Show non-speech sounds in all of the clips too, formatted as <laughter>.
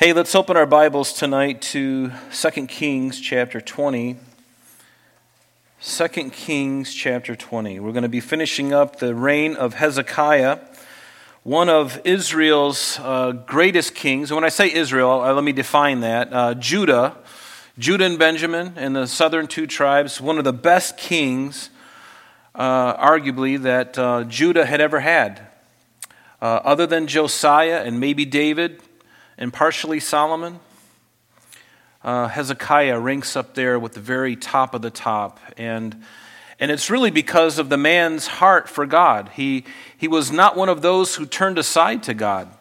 Hey, let's open our Bibles tonight to 2 Kings chapter 20. 2 Kings chapter 20. We're going to be finishing up the reign of Hezekiah, one of Israel's uh, greatest kings. And when I say Israel, uh, let me define that. Uh, Judah, Judah and Benjamin, and the southern two tribes, one of the best kings, uh, arguably, that uh, Judah had ever had. Uh, other than Josiah and maybe David, and partially Solomon. Uh, Hezekiah ranks up there with the very top of the top. And, and it's really because of the man's heart for God. He, he was not one of those who turned aside to God.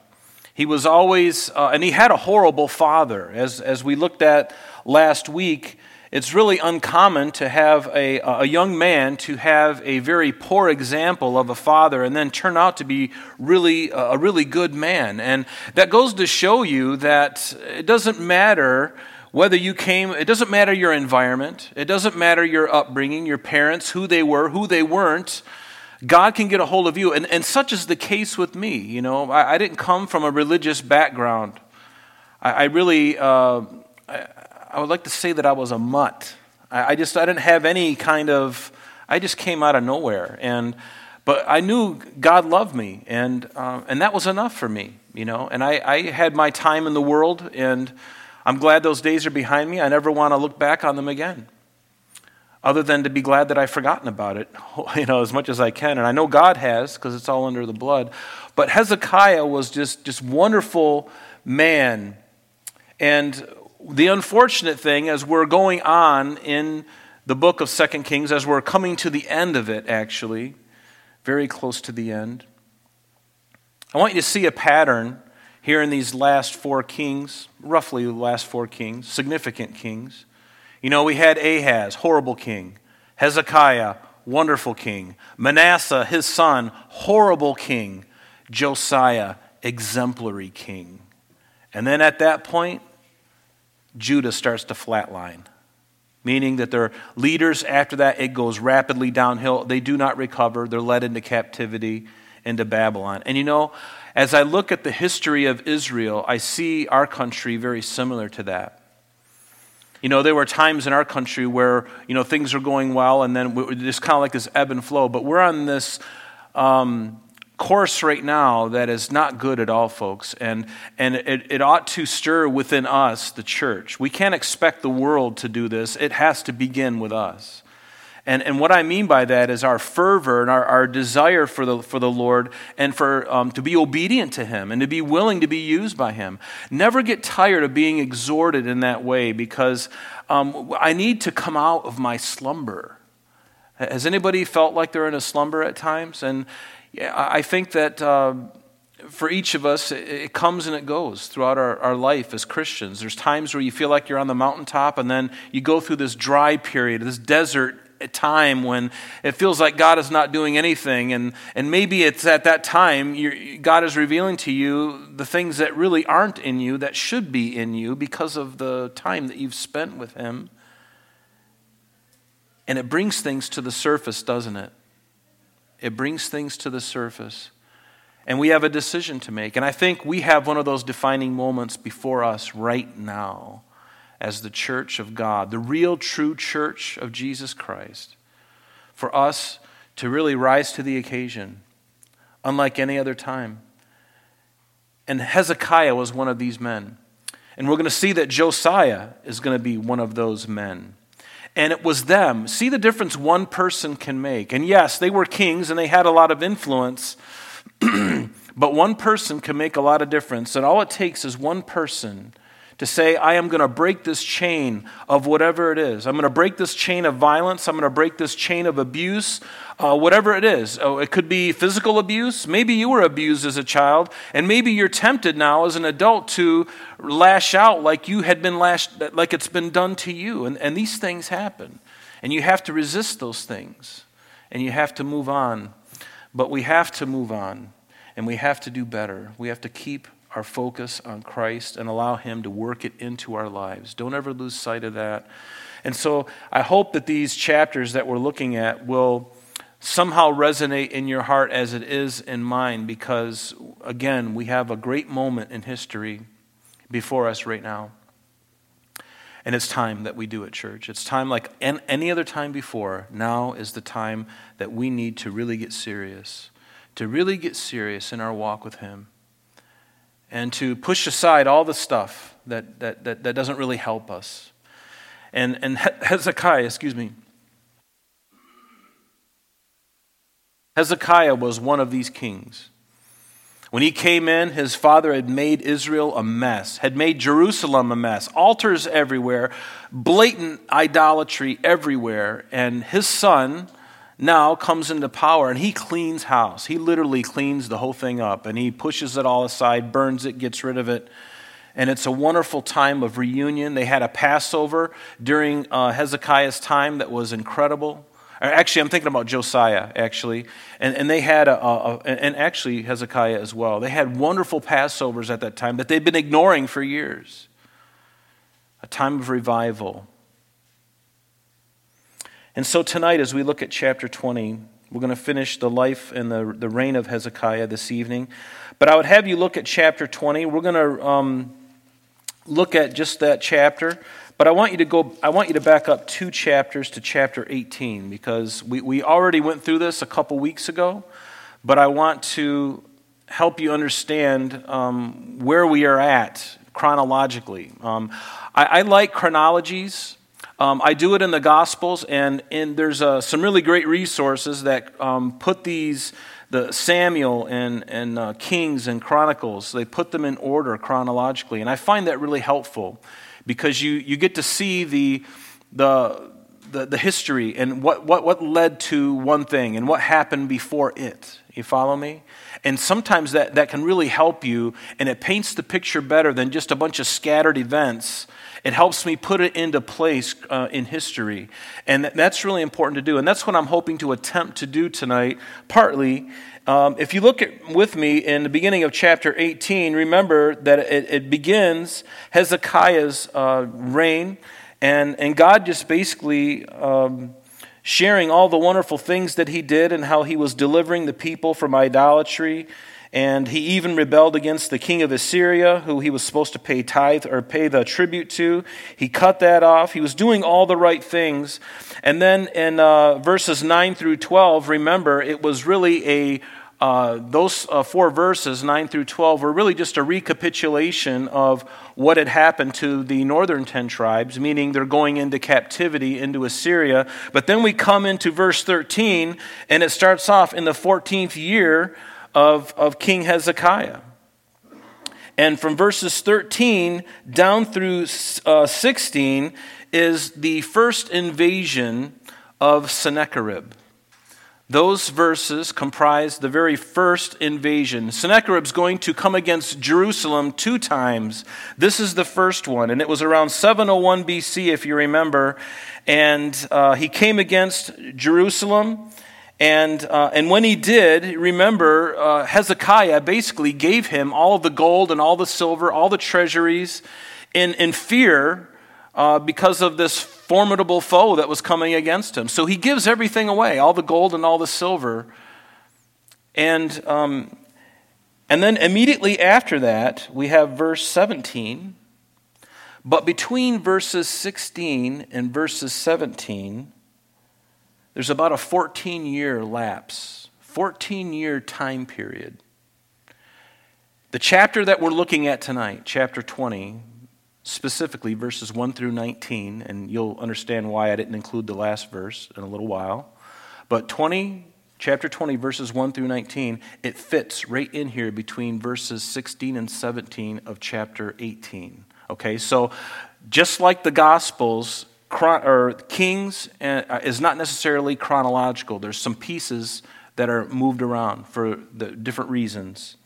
He was always, uh, and he had a horrible father. As, as we looked at last week, it's really uncommon to have a, a young man to have a very poor example of a father and then turn out to be really a really good man. And that goes to show you that it doesn't matter whether you came, it doesn't matter your environment, it doesn't matter your upbringing, your parents, who they were, who they weren't. God can get a hold of you. And, and such is the case with me. You know, I, I didn't come from a religious background. I, I really. Uh, I, I would like to say that I was a mutt. I, I just I didn't have any kind of. I just came out of nowhere, and but I knew God loved me, and uh, and that was enough for me, you know. And I, I had my time in the world, and I'm glad those days are behind me. I never want to look back on them again, other than to be glad that I've forgotten about it, <laughs> you know, as much as I can. And I know God has, because it's all under the blood. But Hezekiah was just just wonderful man, and the unfortunate thing as we're going on in the book of Second Kings, as we're coming to the end of it, actually, very close to the end, I want you to see a pattern here in these last four kings, roughly the last four kings, significant kings. You know, we had Ahaz, horrible king, Hezekiah, wonderful king, Manasseh, his son, horrible king, Josiah, exemplary king. And then at that point, Judah starts to flatline, meaning that their leaders, after that, it goes rapidly downhill. They do not recover, they're led into captivity into Babylon. And you know, as I look at the history of Israel, I see our country very similar to that. You know, there were times in our country where, you know, things are going well and then just kind of like this ebb and flow, but we're on this um, course right now that is not good at all, folks, and, and it, it ought to stir within us, the church. We can't expect the world to do this, it has to begin with us. And, and what I mean by that is our fervor and our, our desire for the, for the Lord and for um, to be obedient to Him and to be willing to be used by Him. Never get tired of being exhorted in that way because um, I need to come out of my slumber. Has anybody felt like they're in a slumber at times? And, yeah, I think that uh, for each of us, it comes and it goes throughout our, our life as Christians. There's times where you feel like you're on the mountaintop, and then you go through this dry period, this desert time when it feels like God is not doing anything. And, and maybe it's at that time God is revealing to you the things that really aren't in you that should be in you because of the time that you've spent with Him. And it brings things to the surface, doesn't it? It brings things to the surface. And we have a decision to make. And I think we have one of those defining moments before us right now as the church of God, the real, true church of Jesus Christ, for us to really rise to the occasion, unlike any other time. And Hezekiah was one of these men. And we're going to see that Josiah is going to be one of those men and it was them. See the difference one person can make. And yes, they were kings and they had a lot of influence, <clears throat> but one person can make a lot of difference. And all it takes is one person to say, I am going to break this chain of whatever it is. I'm going to break this chain of violence. I'm going to break this chain of abuse, uh, whatever it is. Oh, it could be physical abuse. Maybe you were abused as a child, and maybe you're tempted now as an adult to lash out like you had been lashed, like it's been done to you. And, and these things happen. And you have to resist those things, and you have to move on. But we have to move on, and we have to do better. We have to keep our focus on Christ and allow Him to work it into our lives. Don't ever lose sight of that. And so I hope that these chapters that we're looking at will somehow resonate in your heart as it is in mine because, again, we have a great moment in history before us right now. And it's time that we do it, church. It's time like any other time before. Now is the time that we need to really get serious, to really get serious in our walk with Him, and to push aside all the stuff that, that, that, that doesn't really help us. And, and Hezekiah, excuse me, Hezekiah was one of these kings. When he came in, his father had made Israel a mess, had made Jerusalem a mess, altars everywhere, blatant idolatry everywhere. And his son now comes into power and he cleans house. He literally cleans the whole thing up and he pushes it all aside, burns it, gets rid of it. And it's a wonderful time of reunion. They had a Passover during uh, Hezekiah's time that was incredible. Actually, I'm thinking about Josiah, actually. And, and they had, a, a, and actually Hezekiah as well. They had wonderful Passovers at that time that they'd been ignoring for years. A time of revival. And so tonight, as we look at chapter 20, we're going to finish the life and the, the reign of Hezekiah this evening. But I would have you look at chapter 20. We're going to um, look at just that chapter. But I want you to go, I want you to back up two chapters to chapter 18 because we, we already went through this a couple weeks ago, but I want to help you understand um, where we are at chronologically. Um, I, I, like chronologies. Um, I do it in the Gospels, and, and there's uh, some really great resources that um, put these the Samuel and, and uh, Kings and Chronicles, they put them in order chronologically. And I find that really helpful because you, you get to see the, the, the, the history and what, what, what led to one thing and what happened before it. You follow me? And sometimes that, that can really help you, and it paints the picture better than just a bunch of scattered events. It helps me put it into place uh, in history. And that's really important to do. And that's what I'm hoping to attempt to do tonight, partly um, if you look at, with me in the beginning of chapter 18, remember that it, it begins Hezekiah's uh, reign, and, and God just basically um, sharing all the wonderful things that he did and how he was delivering the people from idolatry. And he even rebelled against the king of Assyria, who he was supposed to pay tithe or pay the tribute to. He cut that off. He was doing all the right things. And then in uh, verses 9 through 12, remember, it was really a uh, those uh, four verses, 9 through 12, were really just a recapitulation of what had happened to the northern 10 tribes, meaning they're going into captivity into Assyria. But then we come into verse 13, and it starts off in the 14th year of, of King Hezekiah. And from verses 13 down through uh, 16 is the first invasion of Sennacherib. Those verses comprise the very first invasion. Sennacherib's going to come against Jerusalem two times. This is the first one, and it was around 701 BC, if you remember. And uh, he came against Jerusalem. And, uh, and when he did, remember, uh, Hezekiah basically gave him all the gold and all the silver, all the treasuries in, in fear uh, because of this formidable foe that was coming against him. So he gives everything away, all the gold and all the silver. And, um, and then immediately after that, we have verse 17. But between verses 16 and verses 17, there's about a 14 year lapse, 14 year time period. The chapter that we're looking at tonight, chapter 20, specifically verses 1 through 19, and you'll understand why I didn't include the last verse in a little while. But 20, chapter 20, verses 1 through 19, it fits right in here between verses 16 and 17 of chapter 18. Okay, so just like the Gospels, or Kings uh, is not necessarily chronological. There's some pieces that are moved around for the different reasons.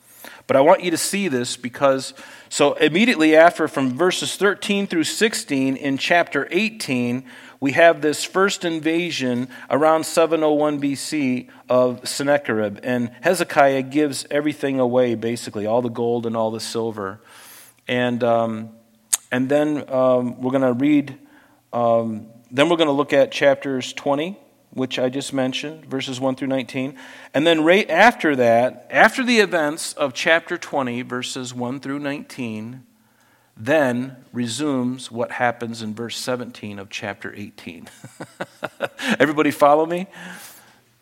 But I want you to see this because, so immediately after, from verses 13 through 16 in chapter 18, we have this first invasion around 701 BC of Sennacherib. And Hezekiah gives everything away, basically, all the gold and all the silver. And, um, and then um, we're going to read, um, then we're going to look at chapters 20 which I just mentioned, verses 1 through 19. And then right after that, after the events of chapter 20, verses 1 through 19, then resumes what happens in verse 17 of chapter 18. <laughs> Everybody follow me?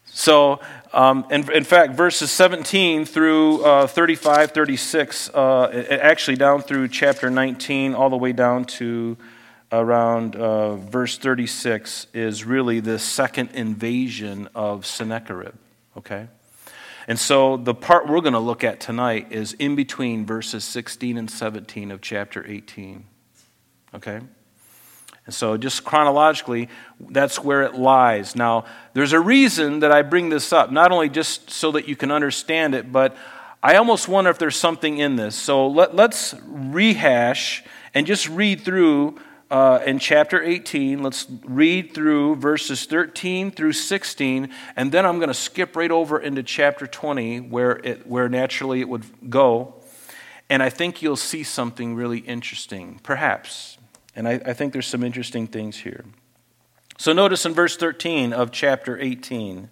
So, um, in, in, fact, verses 17 through uh, 35, 36, uh, actually down through chapter 19, all the way down to around uh, verse 36, is really the second invasion of Sennacherib. Okay? And so the part we're going to look at tonight is in between verses 16 and 17 of chapter 18. Okay? And so, just chronologically, that's where it lies. Now, there's a reason that I bring this up, not only just so that you can understand it, but I almost wonder if there's something in this. So, let, us rehash and just read through uh, in chapter 18. Let's read through verses 13 through 16, and then I'm going to skip right over into chapter 20, where, it, where naturally it would go. And I think you'll see something really interesting, perhaps. And I, I think there's some interesting things here. So notice in verse 13 of chapter 18,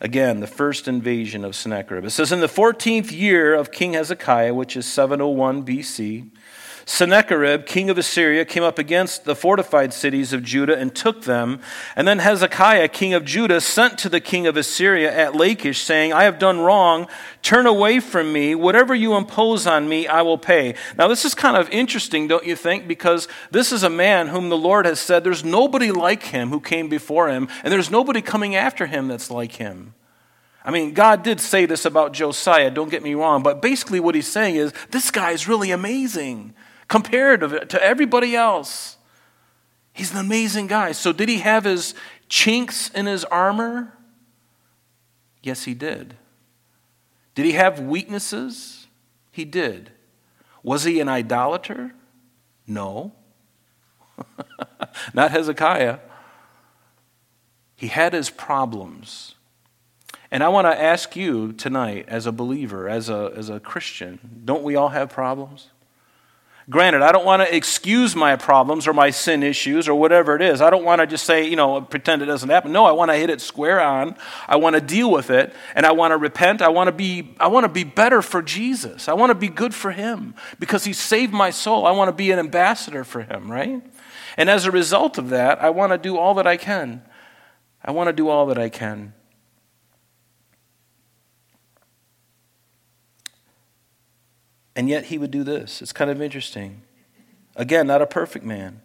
again, the first invasion of Sennacherib. It says, In the 14th year of King Hezekiah, which is 701 BC, Sennacherib, king of Assyria, came up against the fortified cities of Judah and took them. And then Hezekiah, king of Judah, sent to the king of Assyria at Lachish, saying, I have done wrong. Turn away from me. Whatever you impose on me, I will pay. Now, this is kind of interesting, don't you think? Because this is a man whom the Lord has said there's nobody like him who came before him, and there's nobody coming after him that's like him. I mean, God did say this about Josiah, don't get me wrong, but basically what he's saying is this guy is really amazing compared to everybody else. He's an amazing guy. So, did he have his chinks in his armor? Yes, he did. Did he have weaknesses? He did. Was he an idolater? No. <laughs> Not Hezekiah. He had his problems. And I want to ask you tonight, as a believer, as a, as a Christian, don't we all have problems? Granted, I don't want to excuse my problems or my sin issues or whatever it is. I don't want to just say, you know, pretend it doesn't happen. No, I want to hit it square on. I want to deal with it and I want to repent. I want to be I want to be better for Jesus. I want to be good for him because he saved my soul. I want to be an ambassador for him, right? And as a result of that, I want to do all that I can. I want to do all that I can. And yet he would do this. It's kind of interesting. Again, not a perfect man.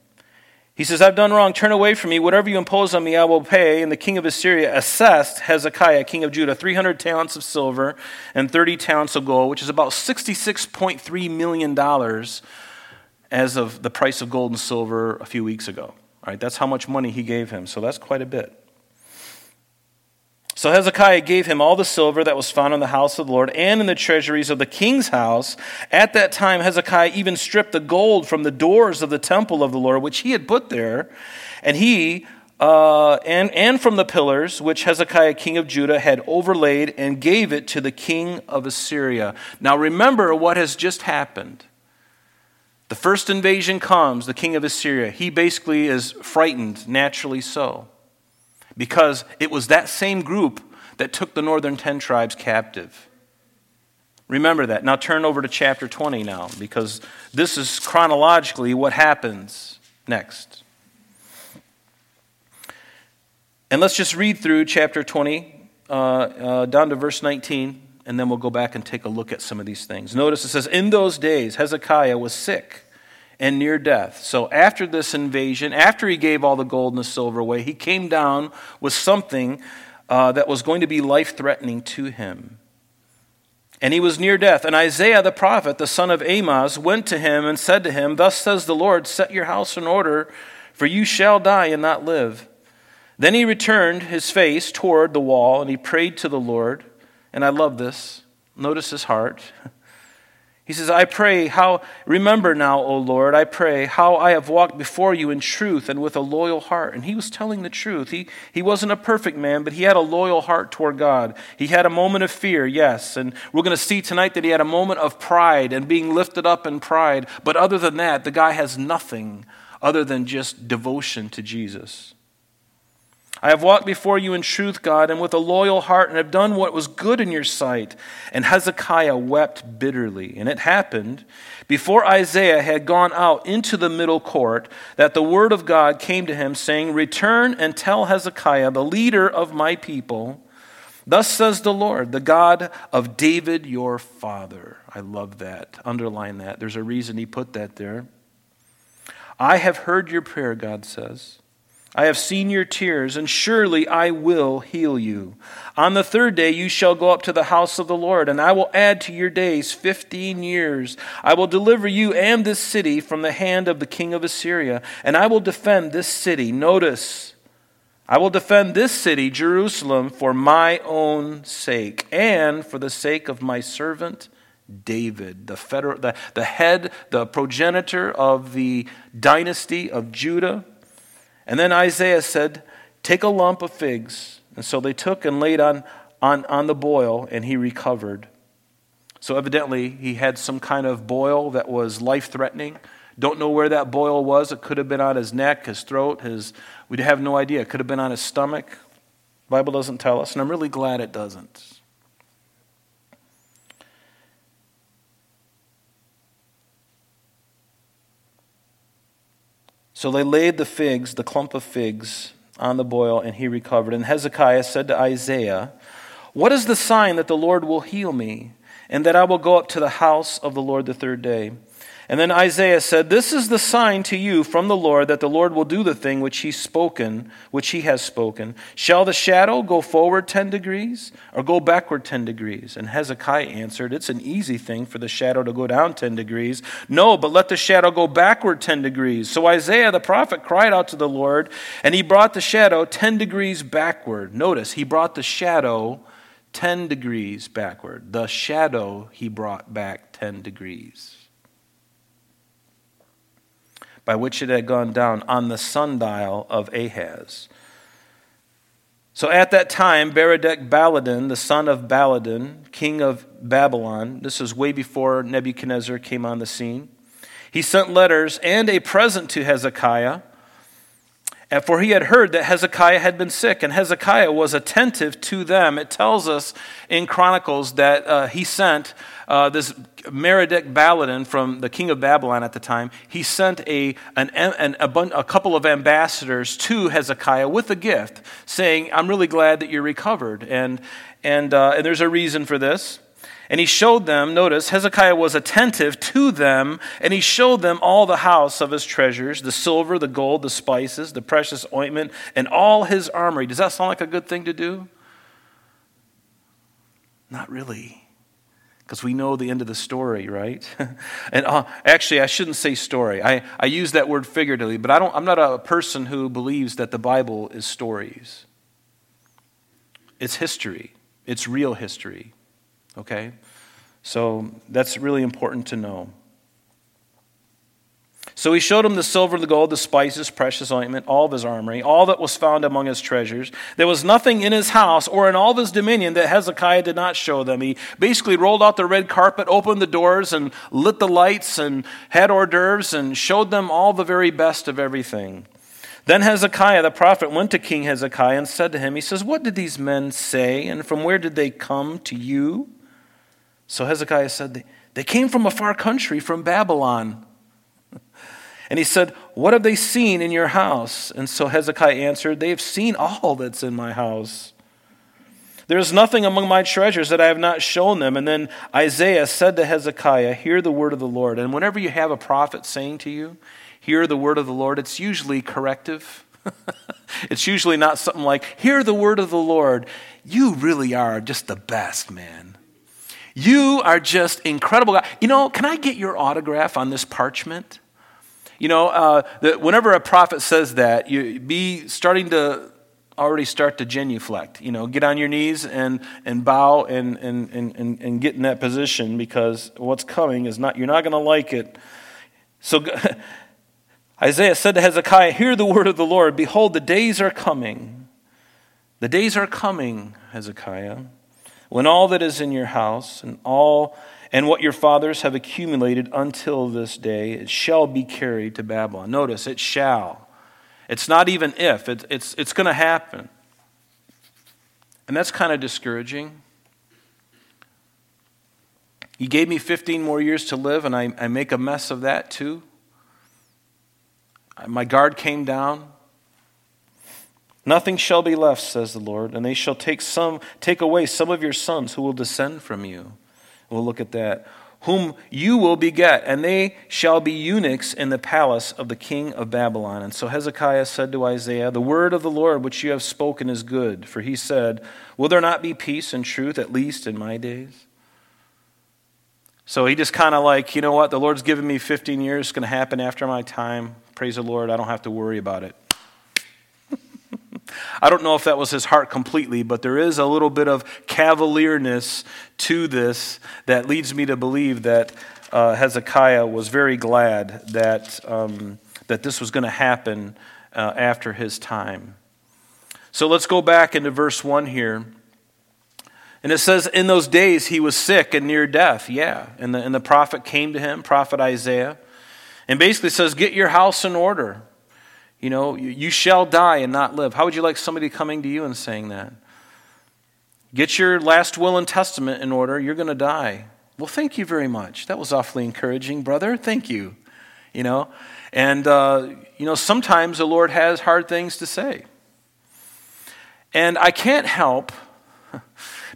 He says, I've done wrong. Turn away from me. Whatever you impose on me, I will pay. And the king of Assyria assessed Hezekiah, king of Judah, 300 talents of silver and 30 talents of gold, which is about $66.3 million as of the price of gold and silver a few weeks ago. All right, that's how much money he gave him. So that's quite a bit. So Hezekiah gave him all the silver that was found in the house of the Lord and in the treasuries of the king's house. At that time, Hezekiah even stripped the gold from the doors of the temple of the Lord, which he had put there, and he uh, and, and from the pillars which Hezekiah, king of Judah, had overlaid, and gave it to the king of Assyria. Now remember what has just happened. The first invasion comes, the king of Assyria. He basically is frightened, naturally so because it was that same group that took the northern 10 tribes captive. Remember that. Now turn over to chapter 20 now, because this is chronologically what happens next. And let's just read through chapter 20 uh, uh, down to verse 19, and then we'll go back and take a look at some of these things. Notice it says, In those days, Hezekiah was sick and near death. So after this invasion, after he gave all the gold and the silver away, he came down with something uh, that was going to be life threatening to him. And he was near death. And Isaiah the prophet, the son of Amoz, went to him and said to him, Thus says the Lord, set your house in order, for you shall die and not live. Then he returned his face toward the wall and he prayed to the Lord. And I love this. Notice his heart. <laughs> He says, I pray how, remember now, O Lord, I pray how I have walked before you in truth and with a loyal heart. And he was telling the truth. He, he wasn't a perfect man, but he had a loyal heart toward God. He had a moment of fear, yes. And we're going to see tonight that he had a moment of pride and being lifted up in pride. But other than that, the guy has nothing other than just devotion to Jesus. I have walked before you in truth, God, and with a loyal heart, and have done what was good in your sight. And Hezekiah wept bitterly. And it happened, before Isaiah had gone out into the middle court, that the word of God came to him, saying, Return and tell Hezekiah, the leader of my people, Thus says the Lord, the God of David your father. I love that. Underline that. There's a reason he put that there. I have heard your prayer, God says. I have seen your tears, and surely I will heal you. On the third day you shall go up to the house of the Lord, and I will add to your days fifteen years. I will deliver you and this city from the hand of the king of Assyria, and I will defend this city. Notice, I will defend this city, Jerusalem, for my own sake and for the sake of my servant David, the, the, the head, the progenitor of the dynasty of Judah. And then Isaiah said, Take a lump of figs. And so they took and laid on, on, on the boil, and he recovered. So evidently, he had some kind of boil that was life threatening. Don't know where that boil was. It could have been on his neck, his throat, his. We have no idea. It could have been on his stomach. The Bible doesn't tell us, and I'm really glad it doesn't. So they laid the figs, the clump of figs, on the boil, and he recovered. And Hezekiah said to Isaiah, What is the sign that the Lord will heal me, and that I will go up to the house of the Lord the third day? And then Isaiah said, This is the sign to you from the Lord that the Lord will do the thing which he's spoken, which he has spoken. Shall the shadow go forward 10 degrees or go backward 10 degrees? And Hezekiah answered, It's an easy thing for the shadow to go down 10 degrees. No, but let the shadow go backward 10 degrees. So Isaiah the prophet cried out to the Lord, and he brought the shadow 10 degrees backward. Notice, he brought the shadow 10 degrees backward. The shadow he brought back 10 degrees by which it had gone down on the sundial of Ahaz. So at that time, Berodach Baladan, the son of Baladan, king of Babylon, this was way before Nebuchadnezzar came on the scene, he sent letters and a present to Hezekiah for he had heard that Hezekiah had been sick, and Hezekiah was attentive to them. It tells us in Chronicles that uh, he sent uh, this Merodach Baladan from the king of Babylon at the time. He sent a, an, an, a, a couple of ambassadors to Hezekiah with a gift, saying, I'm really glad that you're recovered. And, and, uh, and there's a reason for this. And he showed them, notice, Hezekiah was attentive to them, and he showed them all the house of his treasures the silver, the gold, the spices, the precious ointment, and all his armory. Does that sound like a good thing to do? Not really. Because we know the end of the story, right? <laughs> and uh, actually, I shouldn't say story. I, I use that word figuratively, but I don't, I'm not a person who believes that the Bible is stories. It's history, it's real history. Okay? So that's really important to know. So he showed him the silver, the gold, the spices, precious ointment, all of his armory, all that was found among his treasures. There was nothing in his house or in all of his dominion that Hezekiah did not show them. He basically rolled out the red carpet, opened the doors, and lit the lights, and had hors d'oeuvres, and showed them all the very best of everything. Then Hezekiah the prophet went to King Hezekiah and said to him, He says, What did these men say, and from where did they come to you? So Hezekiah said, They came from a far country, from Babylon. <laughs> And he said, What have they seen in your house? And so Hezekiah answered, They have seen all that's in my house. There is nothing among my treasures that I have not shown them. And then Isaiah said to Hezekiah, Hear the word of the Lord. And whenever you have a prophet saying to you, Hear the word of the Lord, it's usually corrective. <laughs> it's usually not something like, Hear the word of the Lord. You really are just the best, man. You are just incredible. Guy. You know, can I get your autograph on this parchment? You know, uh, the, whenever a prophet says that, you be starting to already start to genuflect. You know, get on your knees and, and bow and, and, and, and get in that position because what's coming is not, you're not going to like it. So <laughs> Isaiah said to Hezekiah, Hear the word of the Lord. Behold, the days are coming. The days are coming, Hezekiah when all that is in your house and all and what your fathers have accumulated until this day it shall be carried to Babylon. Notice it shall. It's not even if, it, it's, it's going to happen. And that's kind of discouraging. You gave me 15 more years to live, and I, I make a mess of that too. My guard came down. Nothing shall be left, says the Lord, and they shall take some take away some of your sons who will descend from you. We'll look at that. Whom you will beget, and they shall be eunuchs in the palace of the king of Babylon. And so Hezekiah said to Isaiah, The word of the Lord which you have spoken is good. For he said, Will there not be peace and truth, at least in my days? So he just kind of like, you know what, the Lord's given me 15 years, it's going to happen after my time. Praise the Lord, I don't have to worry about it. I don't know if that was his heart completely, but there is a little bit of cavalierness to this that leads me to believe that uh, Hezekiah was very glad that, um, that this was going to happen uh, after his time. So let's go back into verse 1 here. And it says, In those days he was sick and near death. Yeah. And the, and the prophet came to him, prophet Isaiah, and basically says, Get your house in order. You know, you, shall die and not live. How would you like somebody coming to you and saying that? Get your last will and testament in order. You're going to die. Well, thank you very much. That was awfully encouraging, brother. Thank you. You know, and, uh, you know, sometimes the Lord has hard things to say. And I can't help <laughs>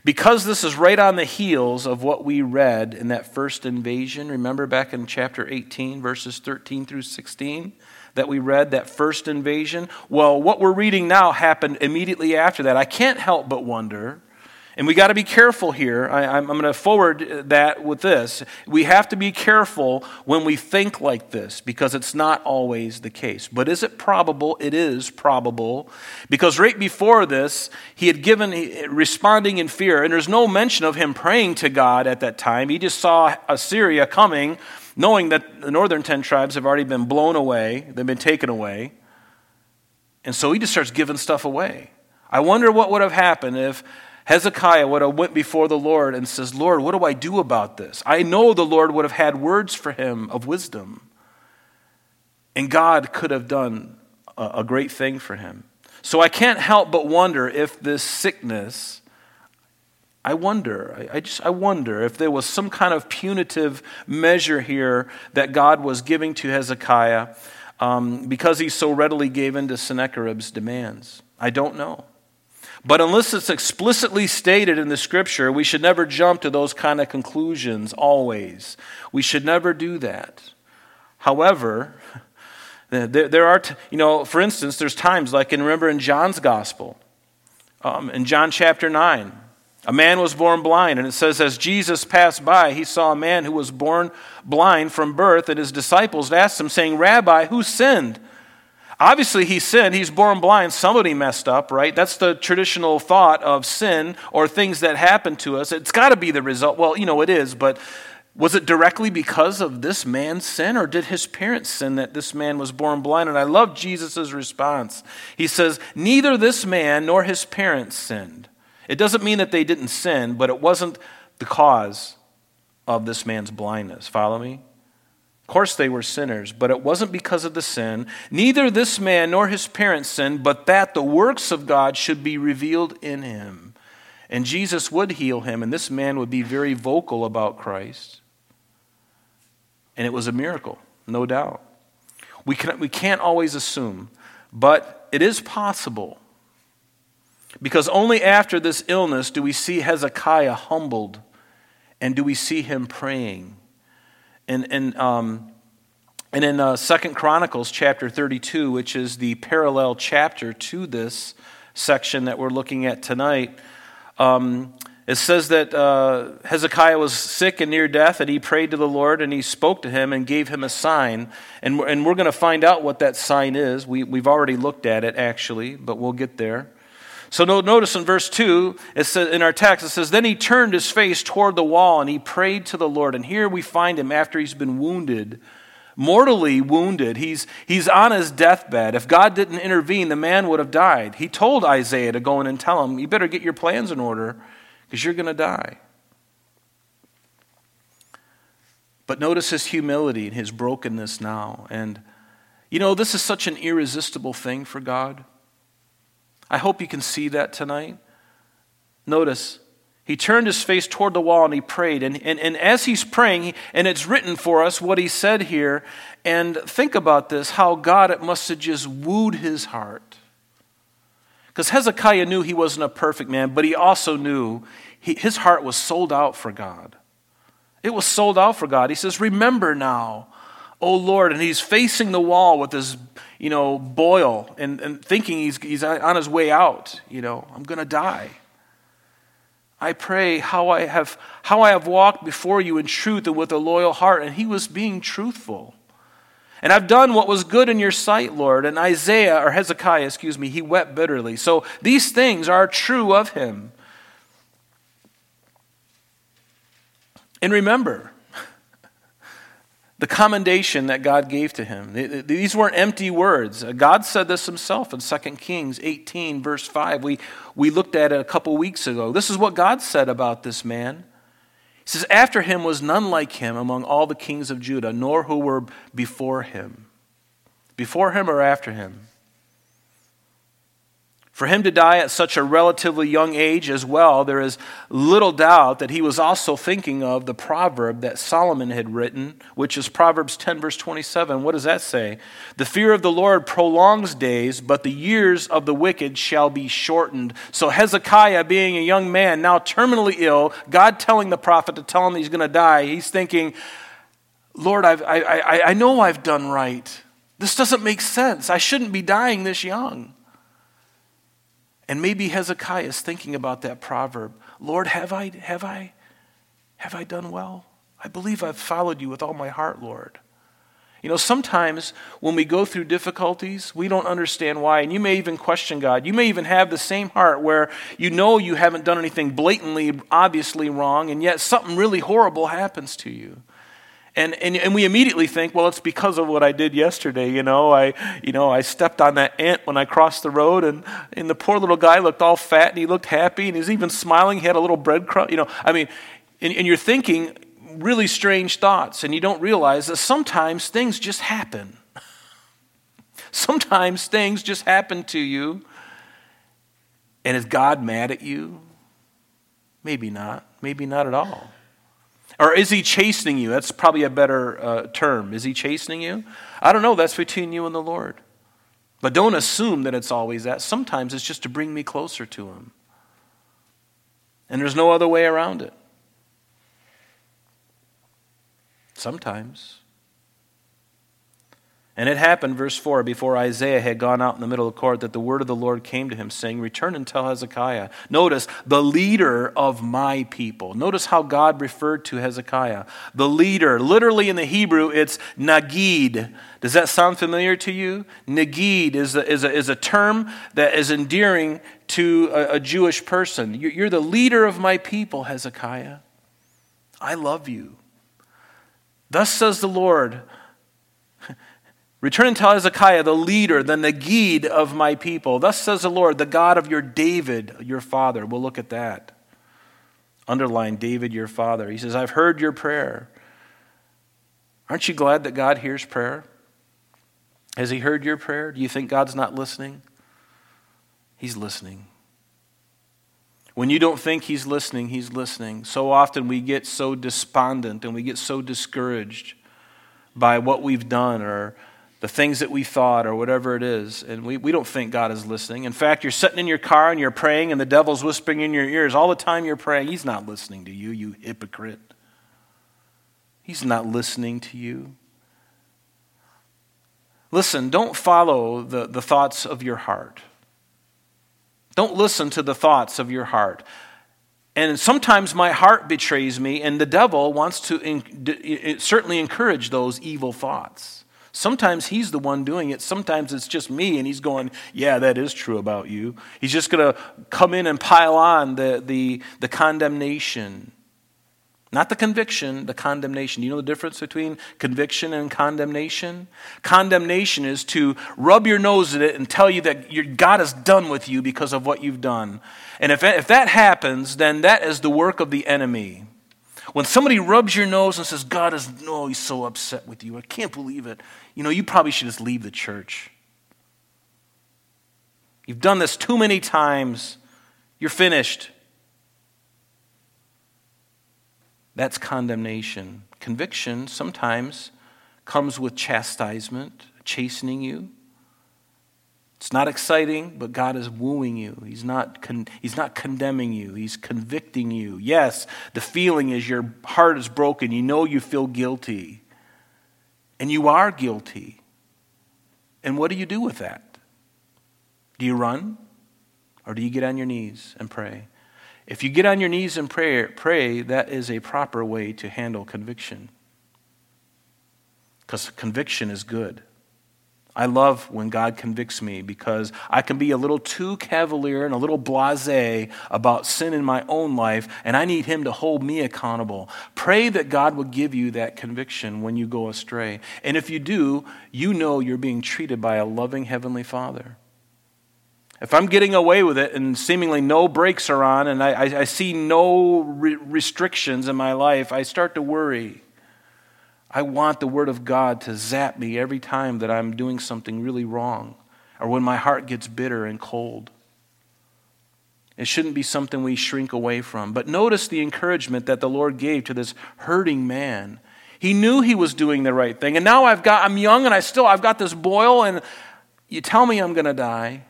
because this is right on the heels of what we read in that first invasion, remember back in chapter 18, verses 13 through 16, that we read, that first invasion? Well, what we're reading now happened immediately after that. I can't help but wonder and we got to be careful here. I, am going to forward that with this. We have to be careful when we think like this because it's not always the case. But is it probable? It is probable. Because right before this, he had given, responding in fear, and there's no mention of him praying to God at that time. He just saw Assyria coming, knowing that the northern 10 tribes have already been blown away, they've been taken away. And so he just starts giving stuff away. I wonder what would have happened if Hezekiah would have went before the Lord and says, Lord, what do I do about this? I know the Lord would have had words for him of wisdom. And God could have done a, great thing for him. So I can't help but wonder if this sickness, I wonder, I, I, just I wonder if there was some kind of punitive measure here that God was giving to Hezekiah um, because he so readily gave in to Sennacherib's demands. I don't know. But unless it's explicitly stated in the scripture, we should never jump to those kind of conclusions always. We should never do that. However, <laughs> there, are, you know, for instance, there's times like, and remember in John's gospel, um, in John chapter 9, a man was born blind, and it says, as Jesus passed by, he saw a man who was born blind from birth, and his disciples asked him, saying, Rabbi, who sinned? Obviously, he sinned. He's born blind. Somebody messed up, right? That's the traditional thought of sin or things that happen to us. It's got to be the result. Well, you know, it is, but was it directly because of this man's sin, or did his parents sin that this man was born blind? And I love Jesus' response. He says, Neither this man nor his parents sinned. It doesn't mean that they didn't sin, but it wasn't the cause of this man's blindness. Follow me? Of course, they were sinners, but it wasn't because of the sin. Neither this man nor his parents sinned, but that the works of God should be revealed in him. And Jesus would heal him, and this man would be very vocal about Christ. And it was a miracle, no doubt. We, can, we can't always assume, but it is possible. Because only after this illness do we see Hezekiah humbled and do we see him praying. And, and, um, and in uh, 2 Chronicles chapter 32, which is the parallel chapter to this section that we're looking at tonight, um, it says that uh, Hezekiah was sick and near death, and he prayed to the Lord, and he spoke to him and gave him a sign. And we're, and we're going to find out what that sign is. We, we've already looked at it, actually, but we'll get there. So notice in verse 2, it says, in our text, it says, Then he turned his face toward the wall and he prayed to the Lord. And here we find him after he's been wounded, mortally wounded. He's, he's on his deathbed. If God didn't intervene, the man would have died. He told Isaiah to go in and tell him, You better get your plans in order because you're going to die. But notice his humility and his brokenness now. And, you know, this is such an irresistible thing for God. I hope you can see that tonight. Notice, he turned his face toward the wall and he prayed. And, and, and as he's praying, and it's written for us what he said here, and think about this how God, it must have just wooed his heart. Because Hezekiah knew he wasn't a perfect man, but he also knew he, his heart was sold out for God. It was sold out for God. He says, Remember now, O Lord. And he's facing the wall with his, you know, boil and, and thinking he's, he's on his way out. You know, I'm going to die. I pray how I, have, how I have walked before you in truth and with a loyal heart. And he was being truthful. And I've done what was good in your sight, Lord. And Isaiah, or Hezekiah, excuse me, he wept bitterly. So these things are true of him. And remember the commendation that God gave to him. These weren't empty words. Uh, God said this himself in 2 Kings 18, verse 5. We, we looked at it a couple weeks ago. This is what God said about this man. He says, After him was none like him among all the kings of Judah, nor who were before him. Before him or after him? For him to die at such a relatively young age as well, there is little doubt that he was also thinking of the proverb that Solomon had written, which is Proverbs 10, verse 27. What does that say? The fear of the Lord prolongs days, but the years of the wicked shall be shortened. So Hezekiah, being a young man, now terminally ill, God telling the prophet to tell him he's going to die, he's thinking, Lord, I've, I, I, I know I've done right. This doesn't make sense. I shouldn't be dying this young. And maybe Hezekiah is thinking about that proverb. Lord, have I, have I, have I done well? I believe I've followed you with all my heart, Lord. You know, sometimes when we go through difficulties, we don't understand why. And you may even question God. You may even have the same heart where you know you haven't done anything blatantly, obviously wrong, and yet something really horrible happens to you. And, and, and we immediately think, well, it's because of what I did yesterday. You know, I, you know, I stepped on that ant when I crossed the road, and, and the poor little guy looked all fat and he looked happy and he's even smiling. He had a little breadcrumb. You know, I mean, and, and you're thinking really strange thoughts, and you don't realize that sometimes things just happen. <laughs> sometimes things just happen to you. And is God mad at you? Maybe not. Maybe not at all. Or is he chastening you? That's probably a better uh, term. Is he chastening you? I don't know. That's between you and the Lord. But don't assume that it's always that. Sometimes it's just to bring me closer to him. And there's no other way around it. Sometimes. And it happened, verse 4, before Isaiah had gone out in the middle of the court, that the word of the Lord came to him, saying, Return and tell Hezekiah. Notice, the leader of my people. Notice how God referred to Hezekiah. The leader. Literally in the Hebrew, it's Nagid. Does that sound familiar to you? Nagid is a, is a, is a term that is endearing to a, a Jewish person. You're the leader of my people, Hezekiah. I love you. Thus says the Lord. Return and tell Hezekiah, the leader, the Nagid of my people. Thus says the Lord, the God of your David, your father. We'll look at that. Underline David, your father. He says, I've heard your prayer. Aren't you glad that God hears prayer? Has he heard your prayer? Do you think God's not listening? He's listening. When you don't think he's listening, he's listening. So often we get so despondent and we get so discouraged by what we've done or the things that we thought or whatever it is, and we, we don't think God is listening. In fact, you're sitting in your car and you're praying, and the devil's whispering in your ears all the time you're praying. He's not listening to you, you hypocrite. He's not listening to you. Listen, don't follow the, the thoughts of your heart. Don't listen to the thoughts of your heart. And sometimes my heart betrays me, and the devil wants to in, certainly encourage those evil thoughts. Sometimes he's the one doing it. Sometimes it's just me, and he's going, Yeah, that is true about you. He's just going to come in and pile on the, the, the condemnation. Not the conviction, the condemnation. Do You know the difference between conviction and condemnation? Condemnation is to rub your nose at it and tell you that your, God is done with you because of what you've done. And if, if that happens, then that is the work of the enemy. When somebody rubs your nose and says, God is, no, oh, he's so upset with you. I can't believe it. You know, you probably should just leave the church. You've done this too many times. You're finished. That's condemnation. Conviction sometimes comes with chastisement, chastening you. It's not exciting, but God is wooing you. He's not, con- he's not condemning you, He's convicting you. Yes, the feeling is your heart is broken. You know you feel guilty. And you are guilty. And what do you do with that? Do you run? Or do you get on your knees and pray? If you get on your knees and pray, pray that is a proper way to handle conviction. Because conviction is good. I love when God convicts me because I can be a little too cavalier and a little blase about sin in my own life, and I need Him to hold me accountable. Pray that God will give you that conviction when you go astray. And if you do, you know you're being treated by a loving Heavenly Father. If I'm getting away with it and seemingly no brakes are on and I, I, I see no re- restrictions in my life, I start to worry. I want the Word of God to zap me every time that I'm doing something really wrong or when my heart gets bitter and cold. It shouldn't be something we shrink away from. But notice the encouragement that the Lord gave to this hurting man. He knew he was doing the right thing. And now I've got I'm young and I still I've got this boil and you tell me I'm going to die.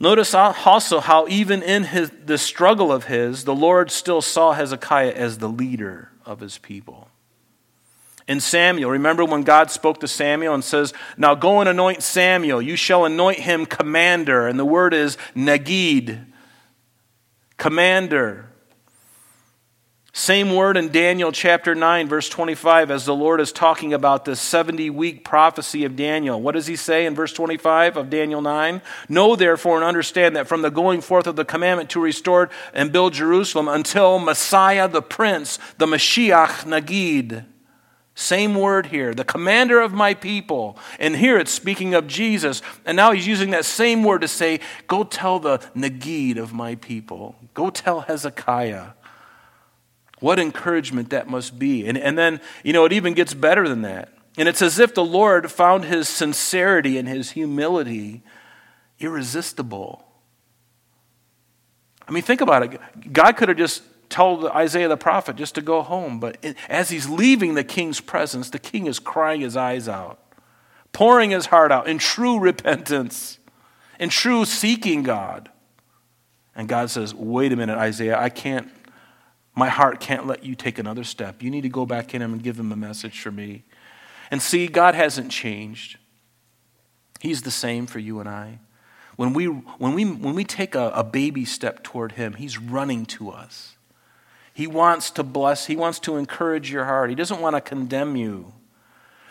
Notice also how even in his, the struggle of his, the Lord still saw Hezekiah as the leader of his people. In Samuel, remember when God spoke to Samuel and says, Now go and anoint Samuel. You shall anoint him commander. And the word is Nagid, commander. Same word in Daniel chapter 9, verse 25, as the Lord is talking about this 70 week prophecy of Daniel. What does he say in verse 25 of Daniel 9? Know therefore and understand that from the going forth of the commandment to restore and build Jerusalem until Messiah the Prince, the Mashiach Nagid. Same word here, the commander of my people. And here it's speaking of Jesus. And now he's using that same word to say, Go tell the Nagid of my people. Go tell Hezekiah. What encouragement that must be. And, and then, you know, it even gets better than that. And it's as if the Lord found his sincerity and his humility irresistible. I mean, think about it. God could have just told Isaiah the prophet just to go home, but as he's leaving the king's presence, the king is crying his eyes out, pouring his heart out in true repentance, in true seeking God. And God says, Wait a minute, Isaiah, I can't my heart can't let you take another step. You need to go back in him and give him a message for me. And see, God hasn't changed. He's the same for you and I. When we, when we, when we take a, a baby step toward him, he's running to us. He wants to bless, he wants to encourage your heart. He doesn't want to condemn you.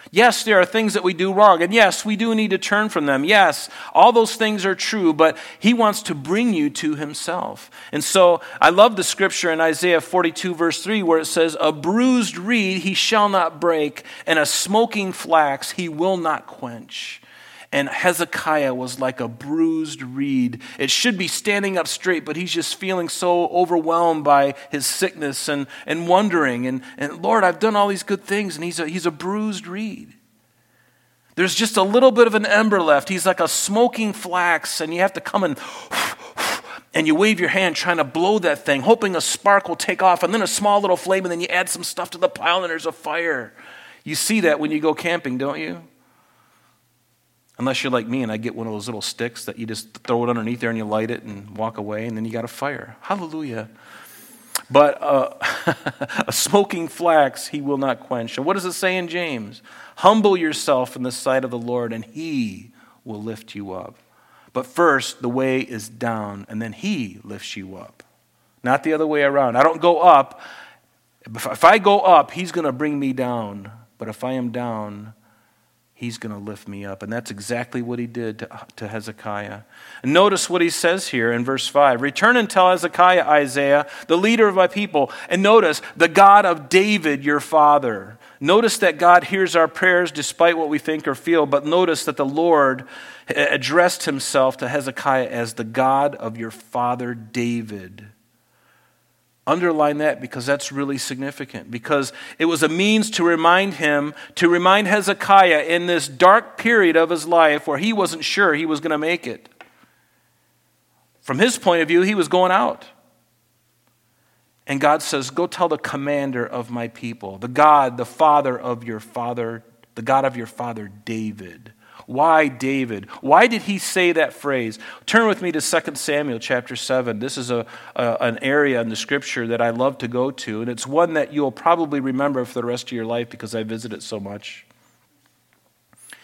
Yes, there are things that we do wrong, and yes, we do need to turn from them. Yes, all those things are true, but He wants to bring you to Himself. And so I love the scripture in Isaiah 42, verse 3, where it says, A bruised reed he shall not break, and a smoking flax he will not quench. And Hezekiah was like a bruised reed. It should be standing up straight, but he's just feeling so overwhelmed by his sickness and, and wondering. And, and Lord, I've done all these good things, and he's a, he's a bruised reed. There's just a little bit of an ember left. He's like a smoking flax, and you have to come and and you wave your hand trying to blow that thing, hoping a spark will take off, and then a small little flame, and then you add some stuff to the pile, and there's a fire. You see that when you go camping, don't you? Unless you're like me and I get one of those little sticks that you just throw it underneath there and you light it and walk away, and then you got a fire. Hallelujah. But uh, <laughs> a smoking flax he will not quench. And what does it say in James? Humble yourself in the sight of the Lord, and he will lift you up. But first, the way is down, and then he lifts you up. Not the other way around. I don't go up. If I go up, he's going to bring me down. But if I am down, He's going to lift me up. And that's exactly what he did to, to Hezekiah. And notice what he says here in verse 5 Return and tell Hezekiah, Isaiah, the leader of my people. And notice, the God of David, your father. Notice that God hears our prayers despite what we think or feel, but notice that the Lord eh, addressed himself to Hezekiah as the God of your father David. Underline that because that's really significant. Because it was a means to remind him, to remind Hezekiah in this dark period of his life where he wasn't sure he was going to make it. From his point of view, he was going out. And God says, Go tell the commander of my people, the God, the father of your father, the God of your father David. Why David? Why did he say that phrase? Turn with me to 2 Samuel chapter 7. This is a, a, an area in the scripture that I love to go to, and it's one that you'll probably remember for the rest of your life because I visit it so much.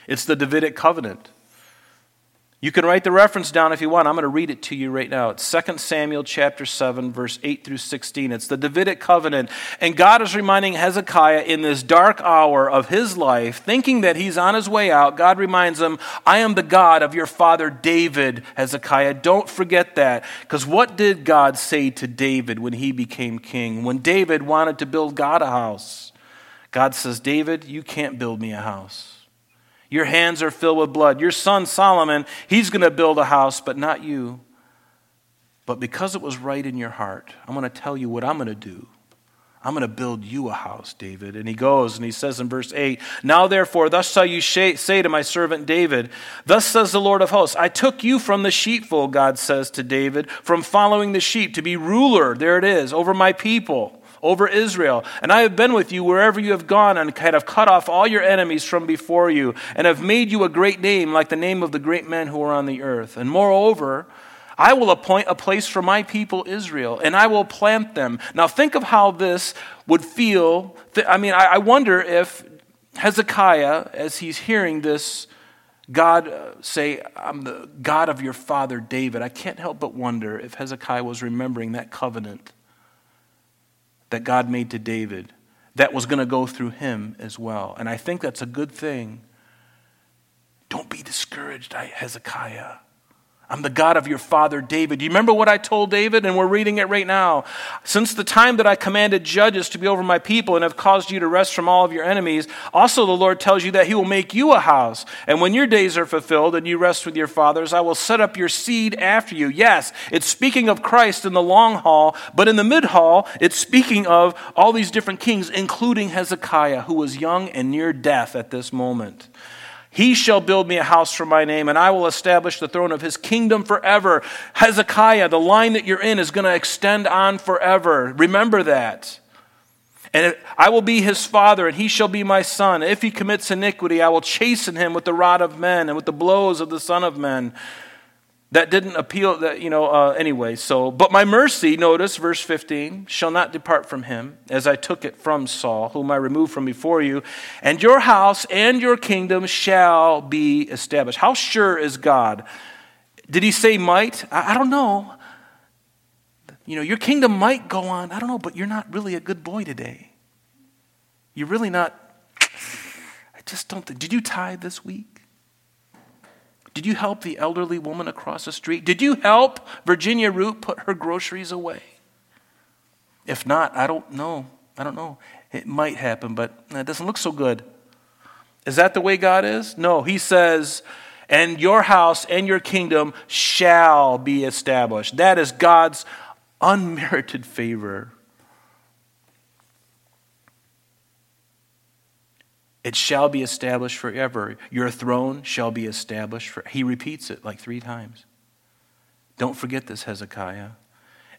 It's the Davidic covenant. You can write the reference down if you want. I'm going to read it to you right now. It's 2 Samuel chapter 7 verse 8 through 16. It's the Davidic covenant. And God is reminding Hezekiah in this dark hour of his life, thinking that he's on his way out, God reminds him, "I am the God of your father David, Hezekiah. Don't forget that." Because what did God say to David when he became king? When David wanted to build God a house. God says, "David, you can't build me a house." Your hands are filled with blood. Your son Solomon, he's going to build a house, but not you. But because it was right in your heart, I'm going to tell you what I'm going to do. I'm going to build you a house, David. And he goes and he says in verse 8, Now therefore, thus shall you say to my servant David, Thus says the Lord of hosts, I took you from the sheepfold, God says to David, from following the sheep to be ruler, there it is, over my people over Israel. And I have been with you wherever you have gone and have cut off all your enemies from before you, and have made you a great name like the name of the great men who are on the earth. And moreover, I will appoint a place for my people Israel, and I will plant them. Now, think of how this would feel. I mean, I wonder if Hezekiah, as he's hearing this, God uh, say, I'm the God of your father David. I can't help but wonder if Hezekiah was remembering that covenant that God made to David that was going to go through him as well. And I think that's a good thing. Don't be discouraged, Hezekiah. I'm the God of your father David. Do you remember what I told David? And we're reading it right now. Since the time that I commanded judges to be over my people and have caused you to rest from all of your enemies, also the Lord tells you that he will make you a house. And when your days are fulfilled and you rest with your fathers, I will set up your seed after you. Yes, it's speaking of Christ in the long haul, but in the mid haul, it's speaking of all these different kings, including Hezekiah, who was young and near death at this moment. He shall build me a house for my name, and I will establish the throne of his kingdom forever. Hezekiah, the line that you're in is going to extend on forever. Remember that. And I will be his father, and he shall be my son. If he commits iniquity, I will chasten him with the rod of men and with the blows of the Son of Men. That didn't appeal, that, you know, uh, anyway. So, but my mercy, notice verse 15, shall not depart from him, as I took it from Saul, whom I removed from before you. And your house and your kingdom shall be established. How sure is God? Did he say might? I, I don't know. You know, your kingdom might go on. I don't know, but you're not really a good boy today. You're really not. I just don't. Think, did you tithe this week? Did you help the elderly woman across the street? Did you help Virginia Root put her groceries away? If not, I don't know. I don't know. It might happen, but it doesn't look so good. Is that the way God is? No. He says, and your house and your kingdom shall be established. That is God's unmerited favor It shall be established forever. Your throne shall be established for. He repeats it like three times. Don't forget this, Hezekiah.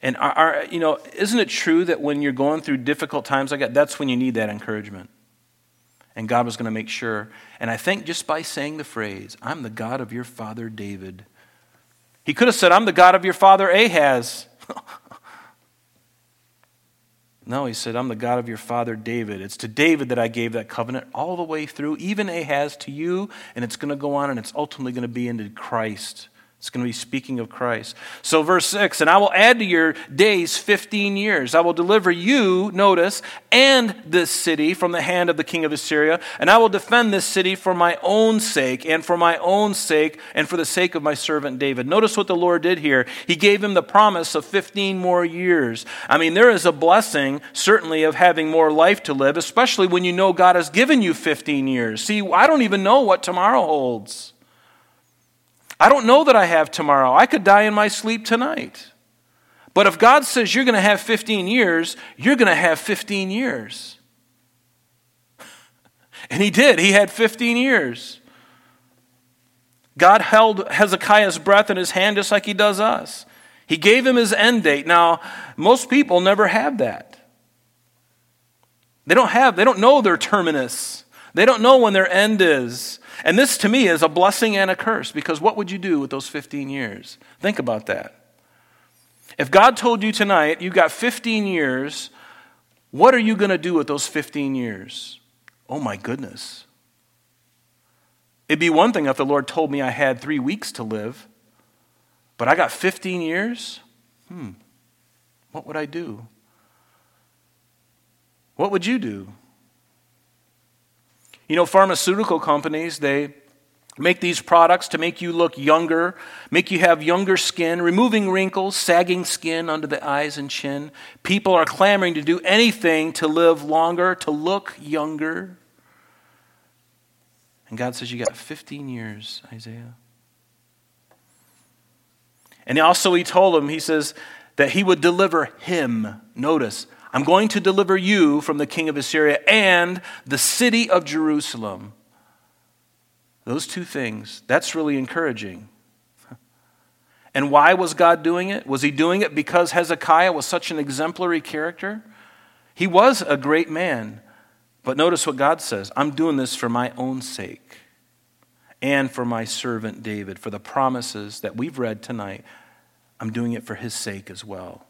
And our, our, you know, isn't it true that when you're going through difficult times like that, that's when you need that encouragement? And God was going to make sure. And I think just by saying the phrase, I'm the God of your father David, he could have said, I'm the God of your father Ahaz. <laughs> No, he said, I'm the God of your father David. It's to David that I gave that covenant all the way through, even Ahaz to you, and it's going to go on and it's ultimately going to be into Christ. It's going to be speaking of Christ. So, verse 6 And I will add to your days 15 years. I will deliver you, notice, and this city from the hand of the king of Assyria. And I will defend this city for my own sake, and for my own sake, and for the sake of my servant David. Notice what the Lord did here. He gave him the promise of 15 more years. I mean, there is a blessing, certainly, of having more life to live, especially when you know God has given you 15 years. See, I don't even know what tomorrow holds. I don't know that I have tomorrow. I could die in my sleep tonight. But if God says you're going to have 15 years, you're going to have 15 years. <laughs> And he did. He had 15 years. God held Hezekiah's breath in his hand just like he does us. He gave him his end date. Now, most people never have that. They don't have, they don't know their terminus. They don't know when their end is. And this to me is a blessing and a curse because what would you do with those 15 years? Think about that. If God told you tonight you got 15 years, what are you going to do with those 15 years? Oh my goodness. It'd be one thing if the Lord told me I had three weeks to live. But I got 15 years? Hmm. What would I do? What would you do? You know, pharmaceutical companies, they make these products to make you look younger, make you have younger skin, removing wrinkles, sagging skin under the eyes and chin. People are clamoring to do anything to live longer, to look younger. And God says, You got 15 years, Isaiah. And also, he told him, he says, that he would deliver him. Notice, I'm going to deliver you from the king of Assyria and the city of Jerusalem. Those two things, that's really encouraging. And why was God doing it? Was he doing it because Hezekiah was such an exemplary character? He was a great man. But notice what God says I'm doing this for my own sake and for my servant David, for the promises that we've read tonight. I'm doing it for his sake as well.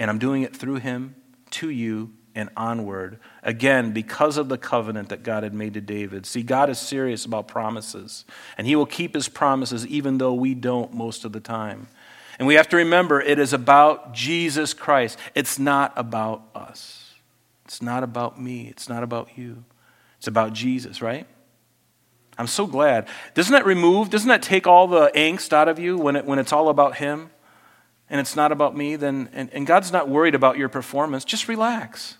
And I'm doing it through him to you and onward. Again, because of the covenant that God had made to David. See, God is serious about promises, and he will keep his promises even though we don't most of the time. And we have to remember it is about Jesus Christ, it's not about us. It's not about me, it's not about you. It's about Jesus, right? I'm so glad. Doesn't that remove, doesn't that take all the angst out of you when, it, when it's all about Him and it's not about me? Then, and, and God's not worried about your performance. Just relax.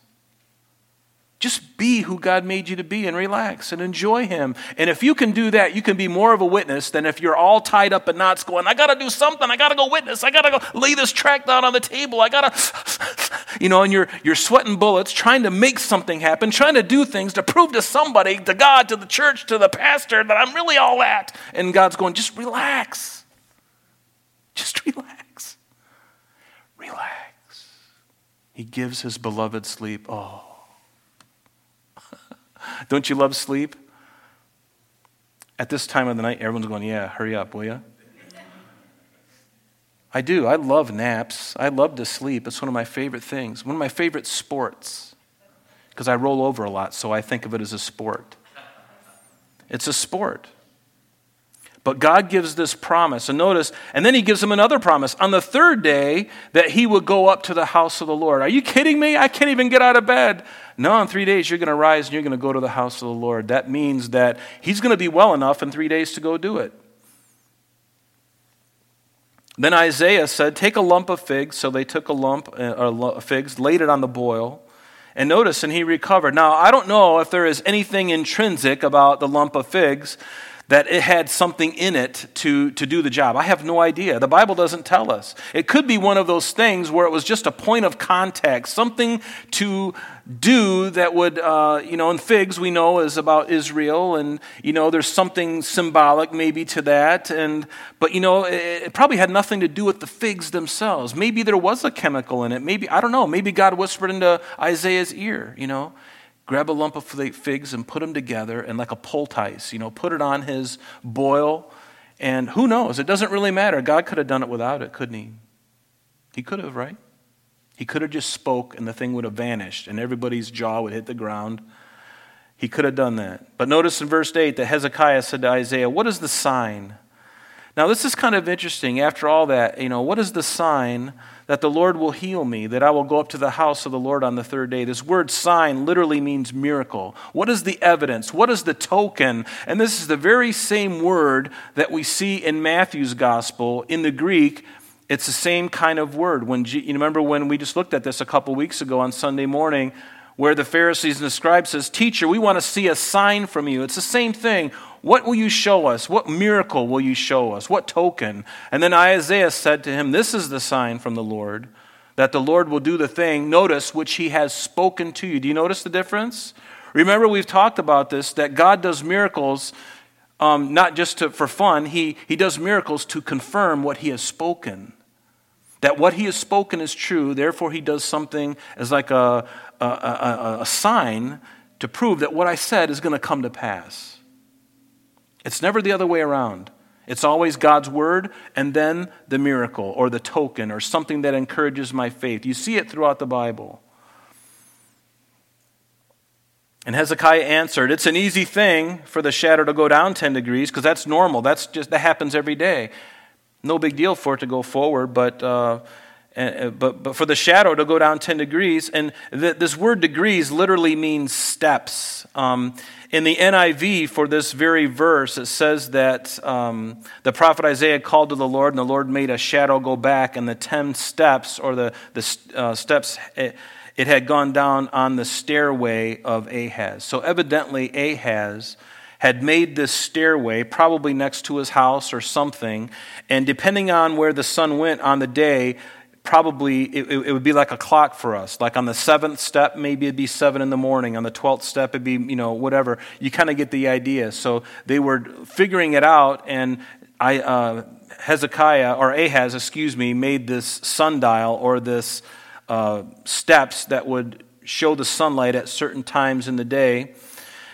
Just be who God made you to be and relax and enjoy Him. And if you can do that, you can be more of a witness than if you're all tied up in knots going, I got to do something. I got to go witness. I got to go lay this track down on the table. I got to, <laughs> you know, and you're, you're sweating bullets trying to make something happen, trying to do things to prove to somebody, to God, to the church, to the pastor that I'm really all that. And God's going, just relax. Just relax. Relax. He gives His beloved sleep. Oh. <laughs> Don't you love sleep? At this time of the night, everyone's going, Yeah, hurry up, will you? I do. I love naps. I love to sleep. It's one of my favorite things. One of my favorite sports. Because I roll over a lot, so I think of it as a sport. It's a sport. But God gives this promise. And notice, and then he gives him another promise on the third day that he would go up to the house of the Lord. Are you kidding me? I can't even get out of bed. No, in three days you're going to rise and you're going to go to the house of the Lord. That means that he's going to be well enough in three days to go do it. Then Isaiah said, Take a lump of figs. So they took a lump of uh, figs, laid it on the boil. And notice, and he recovered. Now, I don't know if there is anything intrinsic about the lump of figs that it had something in it to, to do the job. I have no idea. The Bible doesn't tell us. It could be one of those things where it was just a point of contact, something to do that would, uh, you know, and figs we know is about Israel, and, you know, there's something symbolic maybe to that. And, but, you know, it, it probably had nothing to do with the figs themselves. Maybe there was a chemical in it. Maybe, I don't know, maybe God whispered into Isaiah's ear, you know grab a lump of figs and put them together and like a poultice, you know, put it on his boil. And who knows? It doesn't really matter. God could have done it without it, couldn't he? He could have, right? He could have just spoke and the thing would have vanished and everybody's jaw would hit the ground. He could have done that. But notice in verse 8 that Hezekiah said to Isaiah, What is the sign? Now, this is kind of interesting. After all that, you know, what is the sign that the Lord will heal me, that I will go up to the house of the Lord on the third day. This word sign literally means miracle. What is the evidence? What is the token? And this is the very same word that we see in Matthew's gospel. In the Greek, it's the same kind of word. When you remember when we just looked at this a couple weeks ago on Sunday morning, where the Pharisees and the scribes says, "Teacher, we want to see a sign from you." It's the same thing. What will you show us? What miracle will you show us? What token? And then Isaiah said to him, This is the sign from the Lord, that the Lord will do the thing, notice, which he has spoken to you. Do you notice the difference? Remember, we've talked about this, that God does miracles um, not just to, for fun, he, he does miracles to confirm what he has spoken. That what he has spoken is true, therefore he does something as like a, a, a, a sign to prove that what I said is going to come to pass. It's never the other way around. It's always God's word and then the miracle or the token or something that encourages my faith. You see it throughout the Bible. And Hezekiah answered, It's an easy thing for the shadow to go down 10 degrees because that's normal. That's just, that happens every day. No big deal for it to go forward, but, uh, uh, but, but for the shadow to go down 10 degrees, and th- this word degrees literally means steps. Um, in the NIV, for this very verse, it says that um, the prophet Isaiah called to the Lord, and the Lord made a shadow go back, and the 10 steps, or the, the uh, steps, it, it had gone down on the stairway of Ahaz. So evidently, Ahaz had made this stairway, probably next to his house or something, and depending on where the sun went on the day, probably it, it, would be like a clock for us. Like on the seventh step, maybe it'd be seven in the morning. On the twelfth step, it'd be, you know, whatever. You kind of get the idea. So they were figuring it out, and I, uh, Hezekiah, or Ahaz, excuse me, made this sundial or this uh, steps that would show the sunlight at certain times in the day.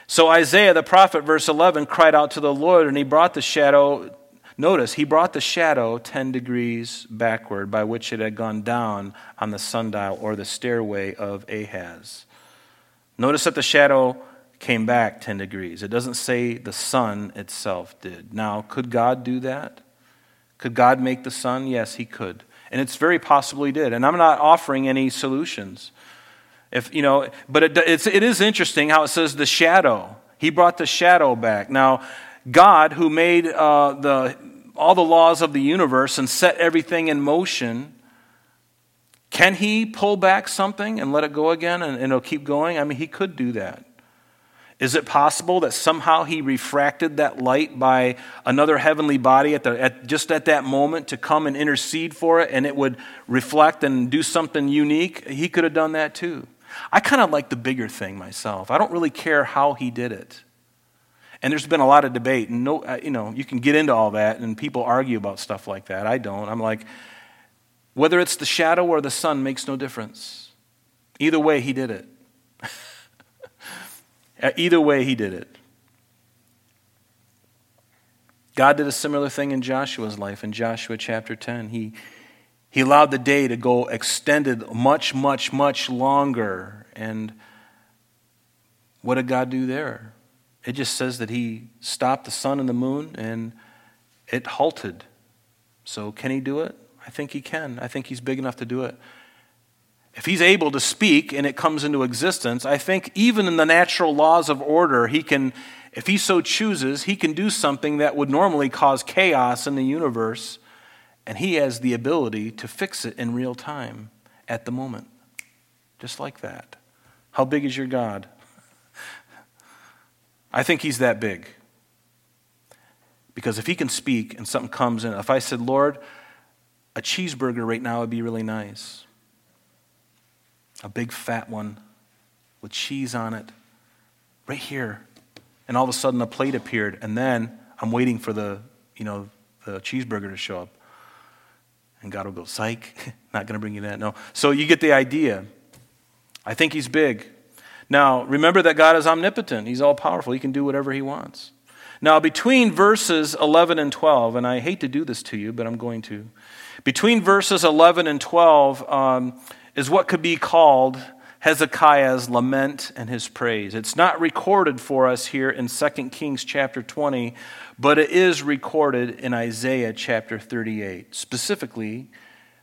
So Isaiah the prophet, verse 11, cried out to the Lord, and he brought the shadow. Notice, he brought the shadow 10 degrees backward by which it had gone down on the sundial or the stairway of Ahaz. Notice that the shadow came back 10 degrees. It doesn't say the sun itself did. Now, could God do that? Could God make the sun? Yes, he could. And it's very possible he did. And I'm not offering any solutions. If, you know, but it, it's, it is interesting how it says the shadow. He brought the shadow back. Now, God, who made uh, the, all the laws of the universe and set everything in motion, can he pull back something and let it go again and, and it'll keep going? I mean, he could do that. Is it possible that somehow he refracted that light by another heavenly body at the, at, just at that moment to come and intercede for it and it would reflect and do something unique? He could have done that too. I kind of like the bigger thing myself. I don't really care how he did it. And there's been a lot of debate, and no, uh, you know, you can get into all that, and people argue about stuff like that. I don't. I'm like, whether it's the shadow or the sun makes no difference. Either way, he did it. <laughs> Uh, either way, he did it. God did a similar thing in Joshua's life in Joshua chapter 10. He he allowed the day to go extended much, much, much longer. And what did God do there? It just says that He stopped the sun and the moon and it halted. So, can He do it? I think He can. I think He's big enough to do it. If He's able to speak and it comes into existence, I think even in the natural laws of order, He can, if He so chooses, He can do something that would normally cause chaos in the universe and He has the ability to fix it in real time at the moment. Just like that. How big is your God? I think He's that big. Because if He can speak and something comes in, if I said, Lord, a cheeseburger right now would be really nice. A big fat one with cheese on it, right here. And all of a sudden a plate appeared, and then I'm waiting for the, you know, the cheeseburger to show up. And God will go, psych, <laughs> not going to bring you that. No. So you get the idea. I think he's big. Now, remember that God is omnipotent. He's all powerful. He can do whatever he wants. Now, between verses 11 and 12, and I hate to do this to you, but I'm going to. Between verses 11 and 12 um, is what could be called Hezekiah's lament and his praise. It's not recorded for us here in 2 Kings chapter 20, but it is recorded in Isaiah chapter 38, specifically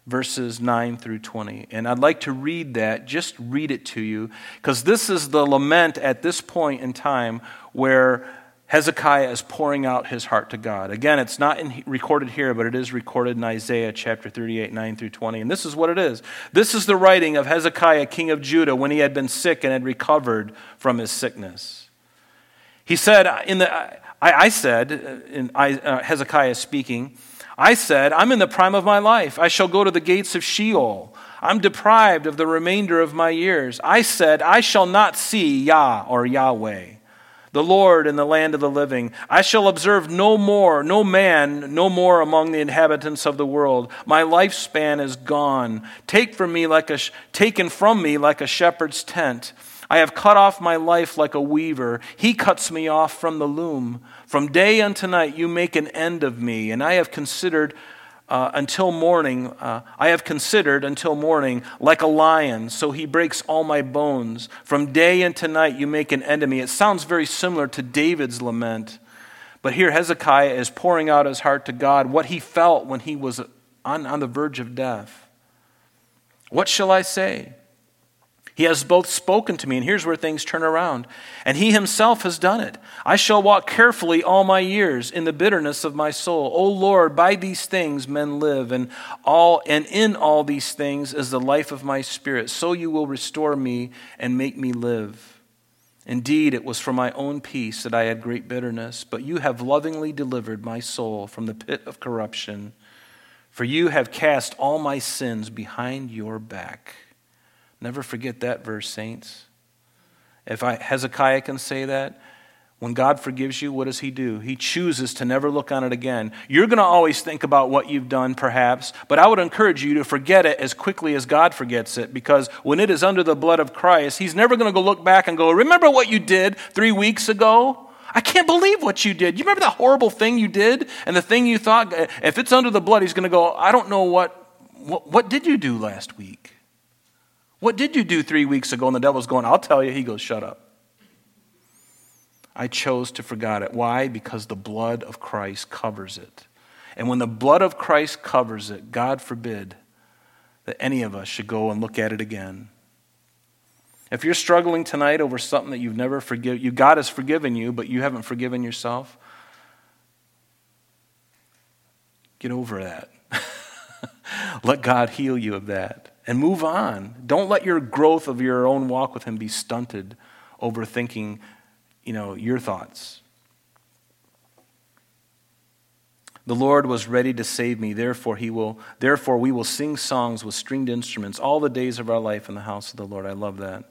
verses 9 through 20. And I'd like to read that, just read it to you, because this is the lament at this point in time where Hezekiah is pouring out his heart to God. Again, it's not in, recorded here, but it is recorded in Isaiah chapter 38, 9 through 20. And this is what it is. This is the writing of Hezekiah, king of Judah, when he had been sick and had recovered from his sickness. He said, in the, I, said, uh, in uh, Hezekiah speaking, I said, I'm in the prime of my life. I shall go to the gates of Sheol. I'm deprived of the remainder of my years. I said, I shall not see Yah or Yahweh. the Lord in the land of the living. I shall observe no more, no man, no more among the inhabitants of the world. My lifespan is gone, take from me like a, taken from me like a shepherd's tent. I have cut off my life like a weaver. He cuts me off from the loom. From day unto night you make an end of me, and I have considered uh, until morning, uh, I have considered until morning like a lion, so he breaks all my bones. From day into night you make an end of me. It sounds very similar to David's lament. But here Hezekiah is pouring out his heart to God, what he felt when he was on, on the verge of death. What shall I say? He has both spoken to me, and here's where things turn around. And he himself has done it. I shall walk carefully all my years in the bitterness of my soul. O Lord, by these things men live, and all and in all these things is the life of my spirit. So you will restore me and make me live. Indeed, it was for my own peace that I had great bitterness, but you have lovingly delivered my soul from the pit of corruption. For you have cast all my sins behind your back. Never forget that verse, saints. If I, Hezekiah can say that, when God forgives you, what does He do? He chooses to never look on it again. You're going to always think about what you've done, perhaps, but I would encourage you to forget it as quickly as God forgets it, because when it is under the blood of Christ, He's never going to go look back and go, Remember what you did three weeks ago? I can't believe what you did. You remember that horrible thing you did and the thing you thought? If it's under the blood, He's going to go, I don't know what, what, what did you do last week? What did you do three weeks ago? And the devil's going, I'll tell you. He goes, Shut up. I chose to forget it. Why? Because the blood of Christ covers it. And when the blood of Christ covers it, God forbid that any of us should go and look at it again. If you're struggling tonight over something that you've never forgiven, you God has forgiven you, but you haven't forgiven yourself, get over that. <laughs> Let God heal you of that and move on. Don't let your growth of your own walk with Him be stunted overthinking, you know, your thoughts. The Lord was ready to save me, therefore he will therefore we will sing songs with stringed instruments all the days of our life in the house of the Lord. I love that.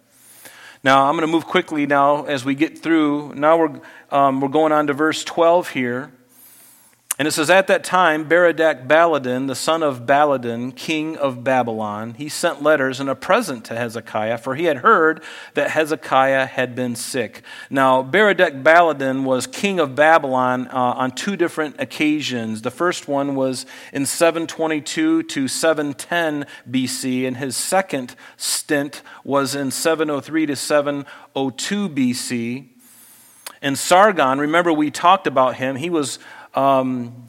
Now I'm going to move quickly now as we get through. Now we're um, we're going on to verse 12 here. And it says, At that time, Berodach Baladan, the son of Baladan, king of Babylon, he sent letters and a present to Hezekiah, for he had heard that Hezekiah had been sick. Now, Berodach Baladan was king of Babylon uh, on two different occasions. The first one was in 722 to 710 BC, and his second stint was in 703 to 702 BC. And Sargon, remember we talked about him, he was um,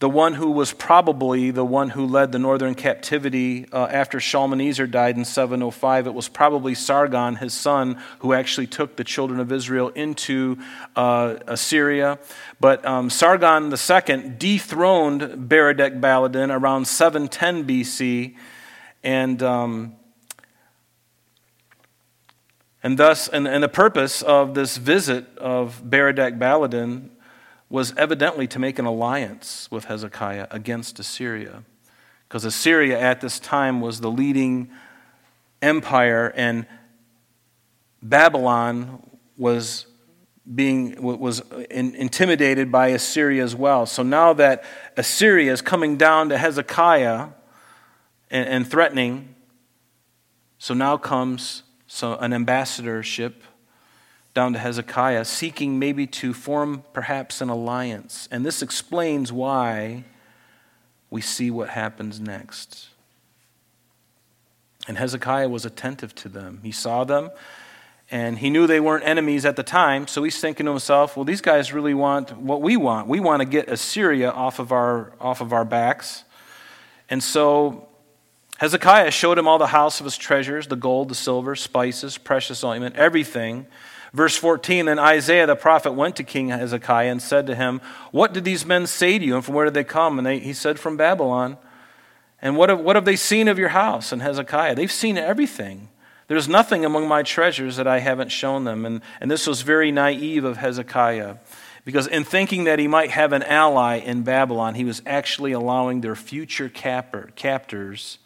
the one who was probably the one who led the northern captivity uh, after Shalmaneser died in 705. It was probably Sargon, his son, who actually took the children of Israel into uh, Assyria. But um, Sargon II dethroned Berodach Baladan around 710 BC, and um, and thus, and, and the purpose of this visit of Berodach Baladan was evidently to make an alliance with Hezekiah against Assyria. Because Assyria at this time was the leading empire, and Babylon was being was intimidated by Assyria as well. So now that Assyria is coming down to Hezekiah and, and threatening, so now comes so an ambassadorship down to Hezekiah, seeking maybe to form perhaps an alliance. And this explains why we see what happens next. And Hezekiah was attentive to them. He saw them, and he knew they weren't enemies at the time, so he's thinking to himself, well, these guys really want what we want. We want to get Assyria off of our, off of our backs. And so Hezekiah showed him all the house of his treasures the gold, the silver, spices, precious ointment, everything Verse 14 Then Isaiah the prophet went to King Hezekiah and said to him, What did these men say to you, and from where did they come? And they, he said, From Babylon. And what have, what have they seen of your house? And Hezekiah, they've seen everything. There's nothing among my treasures that I haven't shown them. And, and this was very naive of Hezekiah. Because in thinking that he might have an ally in Babylon, he was actually allowing their future captor, captors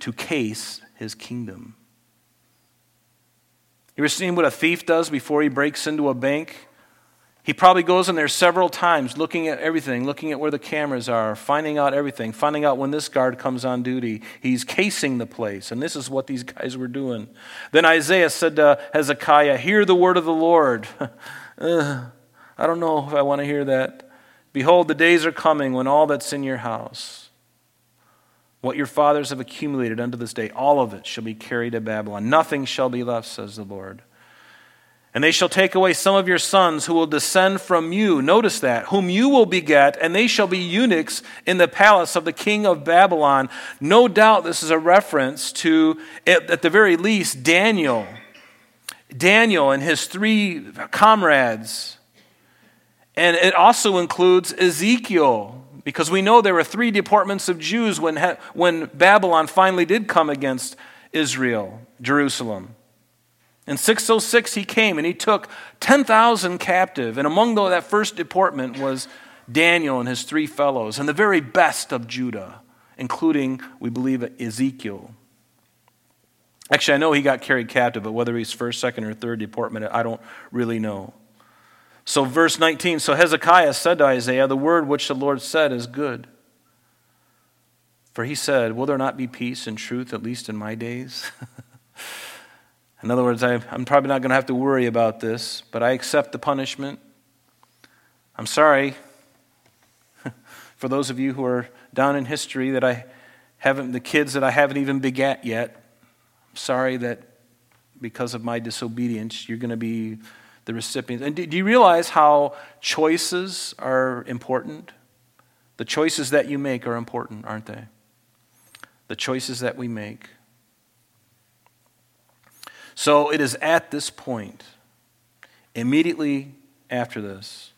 to case his kingdom. You ever seen what a thief does before he breaks into a bank? He probably goes in there several times looking at everything, looking at where the cameras are, finding out everything, finding out when this guard comes on duty. He's casing the place, and this is what these guys were doing. Then Isaiah said to Hezekiah, Hear the word of the Lord. <laughs> I don't know if I want to hear that. Behold, the days are coming when all that's in your house, what your fathers have accumulated unto this day, all of it shall be carried to Babylon. Nothing shall be left, says the Lord. And they shall take away some of your sons who will descend from you. Notice that, whom you will beget, and they shall be eunuchs in the palace of the king of Babylon. No doubt this is a reference to, at the very least, Daniel. Daniel and his three comrades. And it also includes Ezekiel, because we know there were three deportments of Jews when, when Babylon finally did come against Israel, Jerusalem. In 606, he came and he took 10,000 captive. And among that first deportment was Daniel and his three fellows, and the very best of Judah, including, we believe, Ezekiel. Actually, I know he got carried captive, but whether he's first, second, or third deportment, I don't really know. So, verse 19 So Hezekiah said to Isaiah, The word which the Lord said is good. For he said, Will there not be peace and truth, at least in my days? <laughs> In other words, I, am probably not going to have to worry about this, but I accept the punishment. I'm sorry <laughs> for those of you who are down in history that I haven't, the kids that I haven't even begat yet. I'm sorry that because of my disobedience, you're going to be the recipients. And do, do you realize how choices are important? The choices that you make are important, aren't they? The choices that we make. So it is at this point, immediately after this,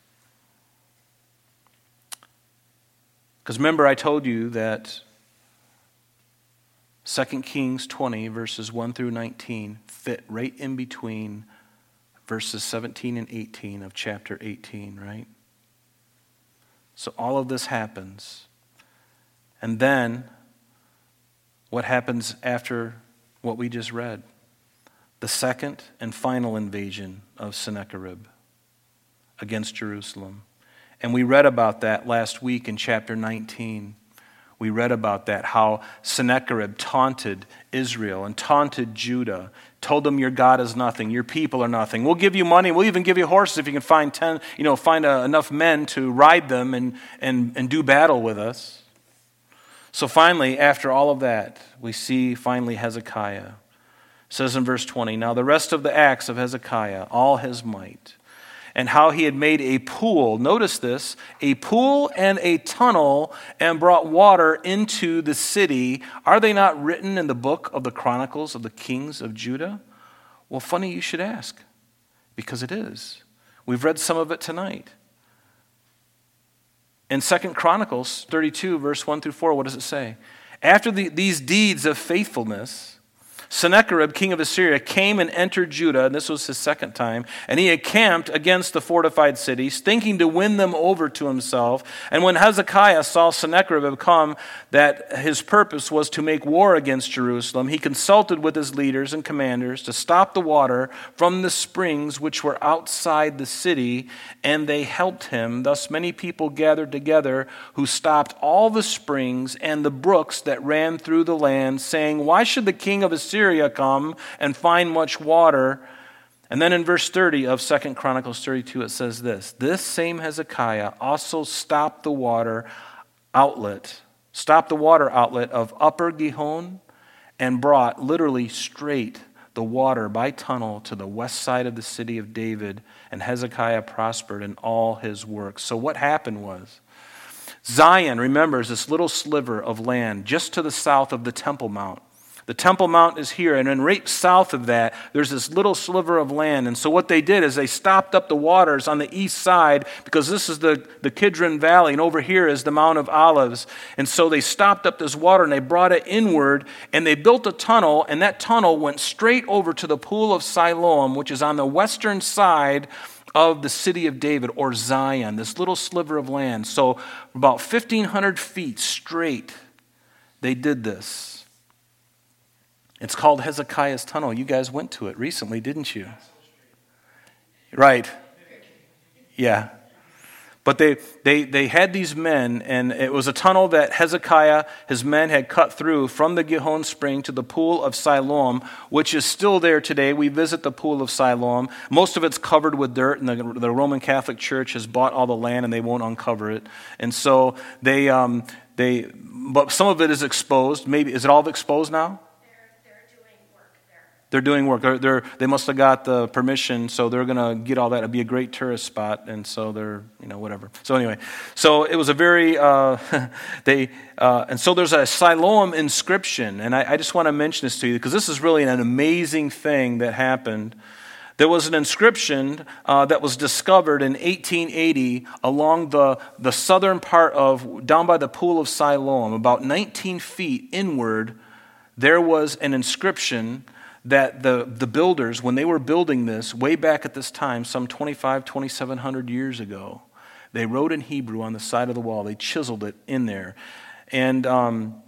because remember, I told you that 2 Kings 20, verses 1 through 19, fit right in between verses 17 and 18 of chapter 18, right? So all of this happens. And then, what happens after what we just read? the second and final invasion of Sennacherib against Jerusalem. And we read about that last week in chapter 19. We read about that, how Sennacherib taunted Israel and taunted Judah, told them, Your God is nothing, your people are nothing. We'll give you money, we'll even give you horses if you can find, ten, you know, find a, enough men to ride them and, and, and do battle with us. So finally, after all of that, we see finally Hezekiah says in verse 20 Now the rest of the acts of Hezekiah, all his might, and how he had made a pool, notice this, a pool and a tunnel, and brought water into the city. Are they not written in the book of the Chronicles of the kings of Judah? Well, funny you should ask, because it is. We've read some of it tonight. In Second Chronicles 32, verse 1 through 4, what does it say? After the, these deeds of faithfulness, Sennacherib, king of Assyria, came and entered Judah, and this was his second time, and he encamped against the fortified cities, thinking to win them over to himself. And when Hezekiah saw Sennacherib come, that his purpose was to make war against Jerusalem, he consulted with his leaders and commanders to stop the water from the springs which were outside the city, and they helped him. Thus many people gathered together who stopped all the springs and the brooks that ran through the land, saying, Why should the king of Assyria Assyria come and find much water. And then in verse 30 of Second Chronicles 32, it says this This same Hezekiah also stopped the water outlet, stopped the water outlet of Upper Gihon, and brought literally straight the water by tunnel to the west side of the city of David, and Hezekiah prospered in all his works. So, what happened was Zion, remembers this little sliver of land just to the south of the Temple Mount. The Temple Mount is here, and then right south of that, there's this little sliver of land. And so, what they did is they stopped up the waters on the east side because this is the, the Kidron Valley, and over here is the Mount of Olives. And so, they stopped up this water and they brought it inward, and they built a tunnel, and that tunnel went straight over to the Pool of Siloam, which is on the western side of the city of David or Zion, this little sliver of land. So, about 1,500 feet straight, they did this. It's called Hezekiah's Tunnel. You guys went to it recently, didn't you? Right. Yeah. But they, they, they had these men, and it was a tunnel that Hezekiah, his men, had cut through from the Gihon spring to the pool of Siloam, which is still there today. We visit the pool of Siloam. Most of it's covered with dirt, and the, the Roman Catholic Church has bought all the land, and they won't uncover it. And so they, um, they but some of it is exposed. Maybe, is it all exposed now? They're doing work. They're, they're, they must have got the permission, so they're going to get all that. It'd be a great tourist spot, and so they're, you know, whatever. So anyway, so it was a very, uh, <laughs> they, uh, and so there's a Siloam inscription, and I, I just want to mention this to you because this is really an amazing thing that happened. There was an inscription uh, that was discovered in 1880 along the, the southern part of, down by the pool of Siloam, about 19 feet inward. There was an inscription that the, the builders, when they were building this way back at this time, some 25, 2700 years ago, they wrote in Hebrew on the side of the wall. They chiseled it in there. And, um,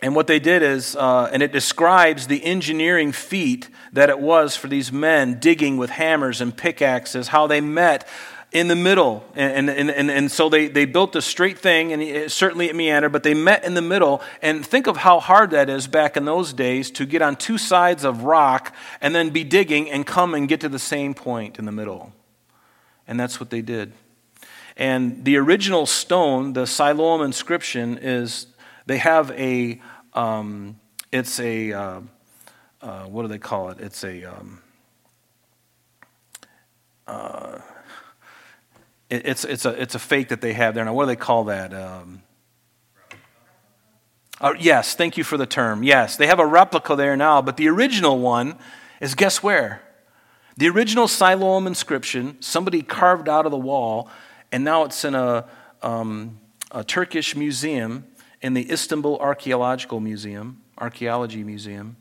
and what they did is, uh, and it describes the engineering feat that it was for these men digging with hammers and pickaxes, how they met in the middle. And, and, and, and so they, they built a straight thing, and it, certainly it meandered, but they met in the middle. And think of how hard that is back in those days to get on two sides of rock and then be digging and come and get to the same point in the middle. And that's what they did. And the original stone, the Siloam inscription, is they have a, um, it's a, uh, uh, what do they call it? It's a, um, uh, it's, it's, a, it's a fake that they have there. Now, what do they call that? Um, uh, yes, thank you for the term. Yes, they have a replica there now, but the original one is guess where? The original Siloam inscription, somebody carved out of the wall, and now it's in a, um, a Turkish museum in the Istanbul Archaeological Museum, Archaeology Museum,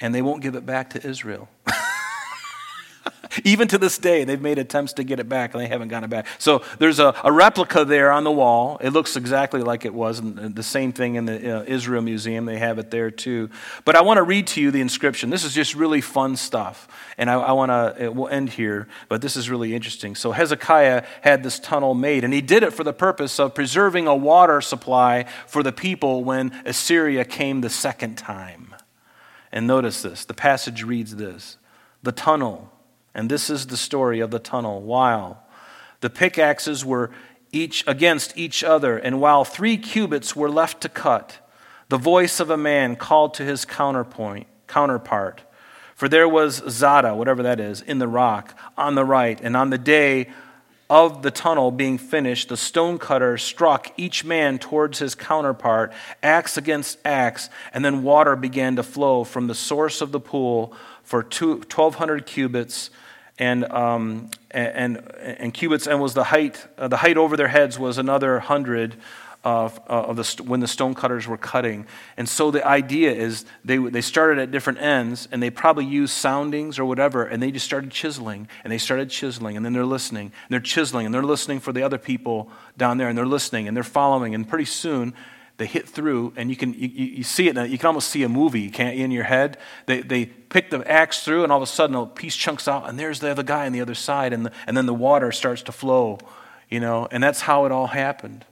and they won't give it back to Israel. <laughs> Even to this day, they've made attempts to get it back and they haven't gotten it back. So there's a, a replica there on the wall. It looks exactly like it was. And the same thing in the uh, Israel Museum, they have it there too. But I want to read to you the inscription. This is just really fun stuff. And I, I want to, we'll end here, but this is really interesting. So Hezekiah had this tunnel made, and he did it for the purpose of preserving a water supply for the people when Assyria came the second time. And notice this the passage reads this The tunnel and this is the story of the tunnel. While the pickaxes were each against each other, and while three cubits were left to cut, the voice of a man called to his counterpoint, counterpart. For there was Zada, whatever that is, in the rock on the right, and on the day of the tunnel being finished, the stonecutter struck each man towards his counterpart, axe against axe, and then water began to flow from the source of the pool for 1,200 cubits and, um, and, and cubits, and was the height, uh, the height over their heads was another hundred of, uh, of the, when the stonecutters were cutting. And so the idea is they, they started at different ends, and they probably used soundings or whatever, and they just started chiseling, and they started chiseling, and then they're listening, and they're chiseling, and they're listening for the other people down there, and they're listening, and they're following, and pretty soon they hit through, and you can you, you see it. You can almost see a movie, can't in your head? They, they pick the axe through, and all of a sudden a piece chunks out, and there's the other guy on the other side, and, the, and then the water starts to flow, you know, and that's how it all happened.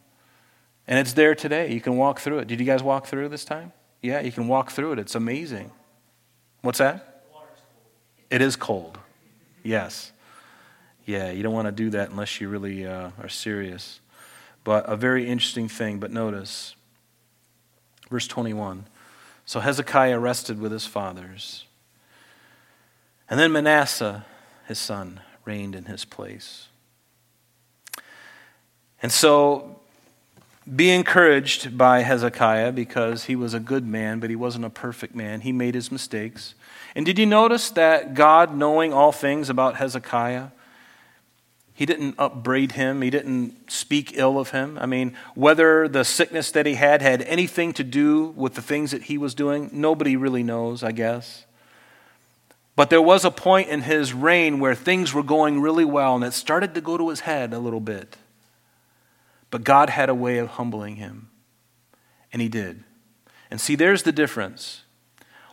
And it's there today. You can walk through it. Did you guys walk through this time? Yeah, you can walk through it. It's amazing. What's that? It is cold. Yes. Yeah, you don't want to do that unless you really uh, are serious. But a very interesting thing. But notice, Verse 21. So Hezekiah rested with his fathers. And then Manasseh, his son, reigned in his place. And so be encouraged by Hezekiah because he was a good man, but he wasn't a perfect man. He made his mistakes. And did you notice that God, knowing all things about Hezekiah, he didn't upbraid him. He didn't speak ill of him. I mean, whether the sickness that he had had anything to do with the things that he was doing, nobody really knows, I guess. But there was a point in his reign where things were going really well and it started to go to his head a little bit. But God had a way of humbling him. And he did. And see, there's the difference.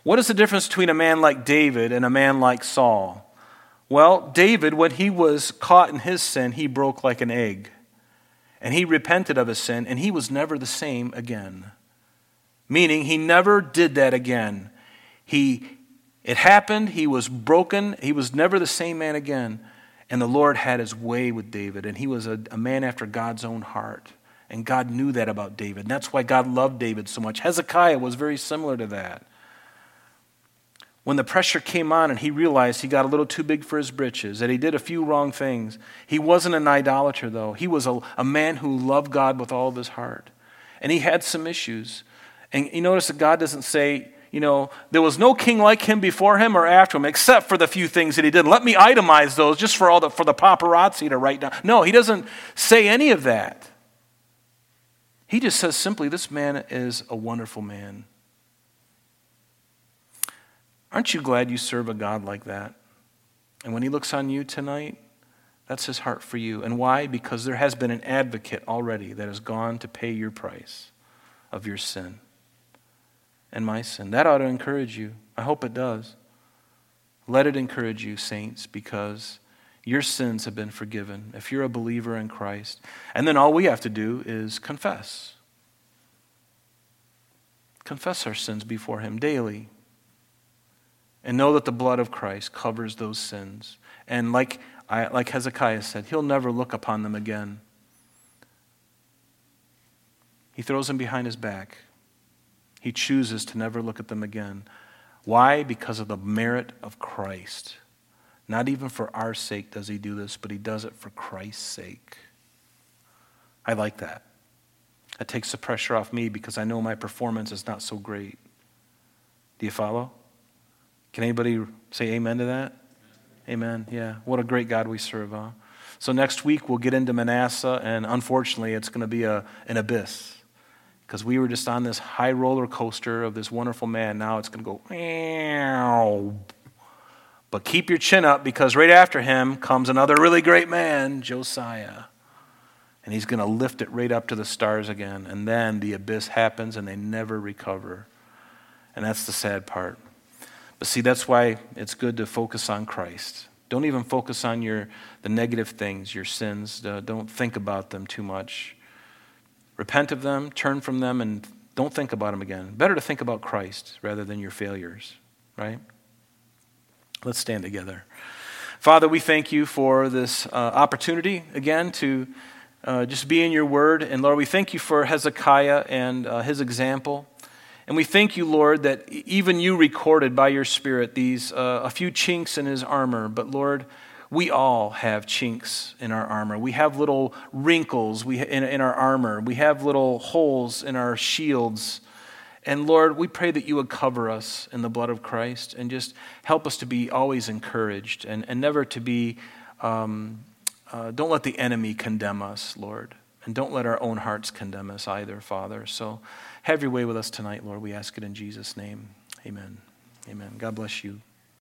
What is the difference between a man like David and a man like Saul? Well, David, when he was caught in his sin, he broke like an egg. And he repented of his sin, and he was never the same again. Meaning, he never did that again. He, it happened, he was broken, he was never the same man again. And the Lord had his way with David, and he was a, a man after God's own heart. And God knew that about David. And that's why God loved David so much. Hezekiah was very similar to that when the pressure came on and he realized he got a little too big for his britches, that he did a few wrong things. He wasn't an idolater, though. He was a, a man who loved God with all of his heart. And he had some issues. And you notice that God doesn't say, you know, there was no king like him before him or after him, except for the few things that he did. Let me itemize those just for all the for the paparazzi to write down. No, he doesn't say any of that. He just says simply, this man is a wonderful man. Aren't you glad you serve a God like that? And when he looks on you tonight, that's his heart for you. And why? Because there has been an advocate already that has gone to pay your price of your sin and my sin. That ought to encourage you. I hope it does. Let it encourage you, saints, because your sins have been forgiven if you're a believer in Christ. And then all we have to do is confess. Confess our sins before him daily and know that the blood of Christ covers those sins. And like, I, like Hezekiah said, he'll never look upon them again. He throws them behind his back. He chooses to never look at them again. Why? Because of the merit of Christ. Not even for our sake does he do this, but he does it for Christ's sake. I like that. That takes the pressure off me because I know my performance is not so great. Do you follow? Can anybody say amen to that? Amen. Yeah. What a great God we serve, huh? So next week we'll get into Manasseh, and unfortunately it's going to be a, an abyss because we were just on this high roller coaster of this wonderful man. Now it's going to go. Meow. But keep your chin up because right after him comes another really great man, Josiah. And he's going to lift it right up to the stars again. And then the abyss happens and they never recover. And that's the sad part. But see, that's why it's good to focus on Christ. Don't even focus on your, the negative things, your sins. Uh, don't think about them too much. Repent of them, turn from them, and don't think about them again. Better to think about Christ rather than your failures, right? Let's stand together. Father, we thank you for this uh, opportunity again to uh, just be in your word. And Lord, we thank you for Hezekiah and uh, his example. And we thank you, Lord, that even you recorded by your Spirit these uh, a few chinks in his armor. But Lord, we all have chinks in our armor. We have little wrinkles we, in, in our armor. We have little holes in our shields. And Lord, we pray that you would cover us in the blood of Christ and just help us to be always encouraged and, and never to be, um, uh, don't let the enemy condemn us, Lord. And don't let our own hearts condemn us either, Father. So, have your way with us tonight, Lord. We ask it in Jesus' name. Amen. Amen. God bless you.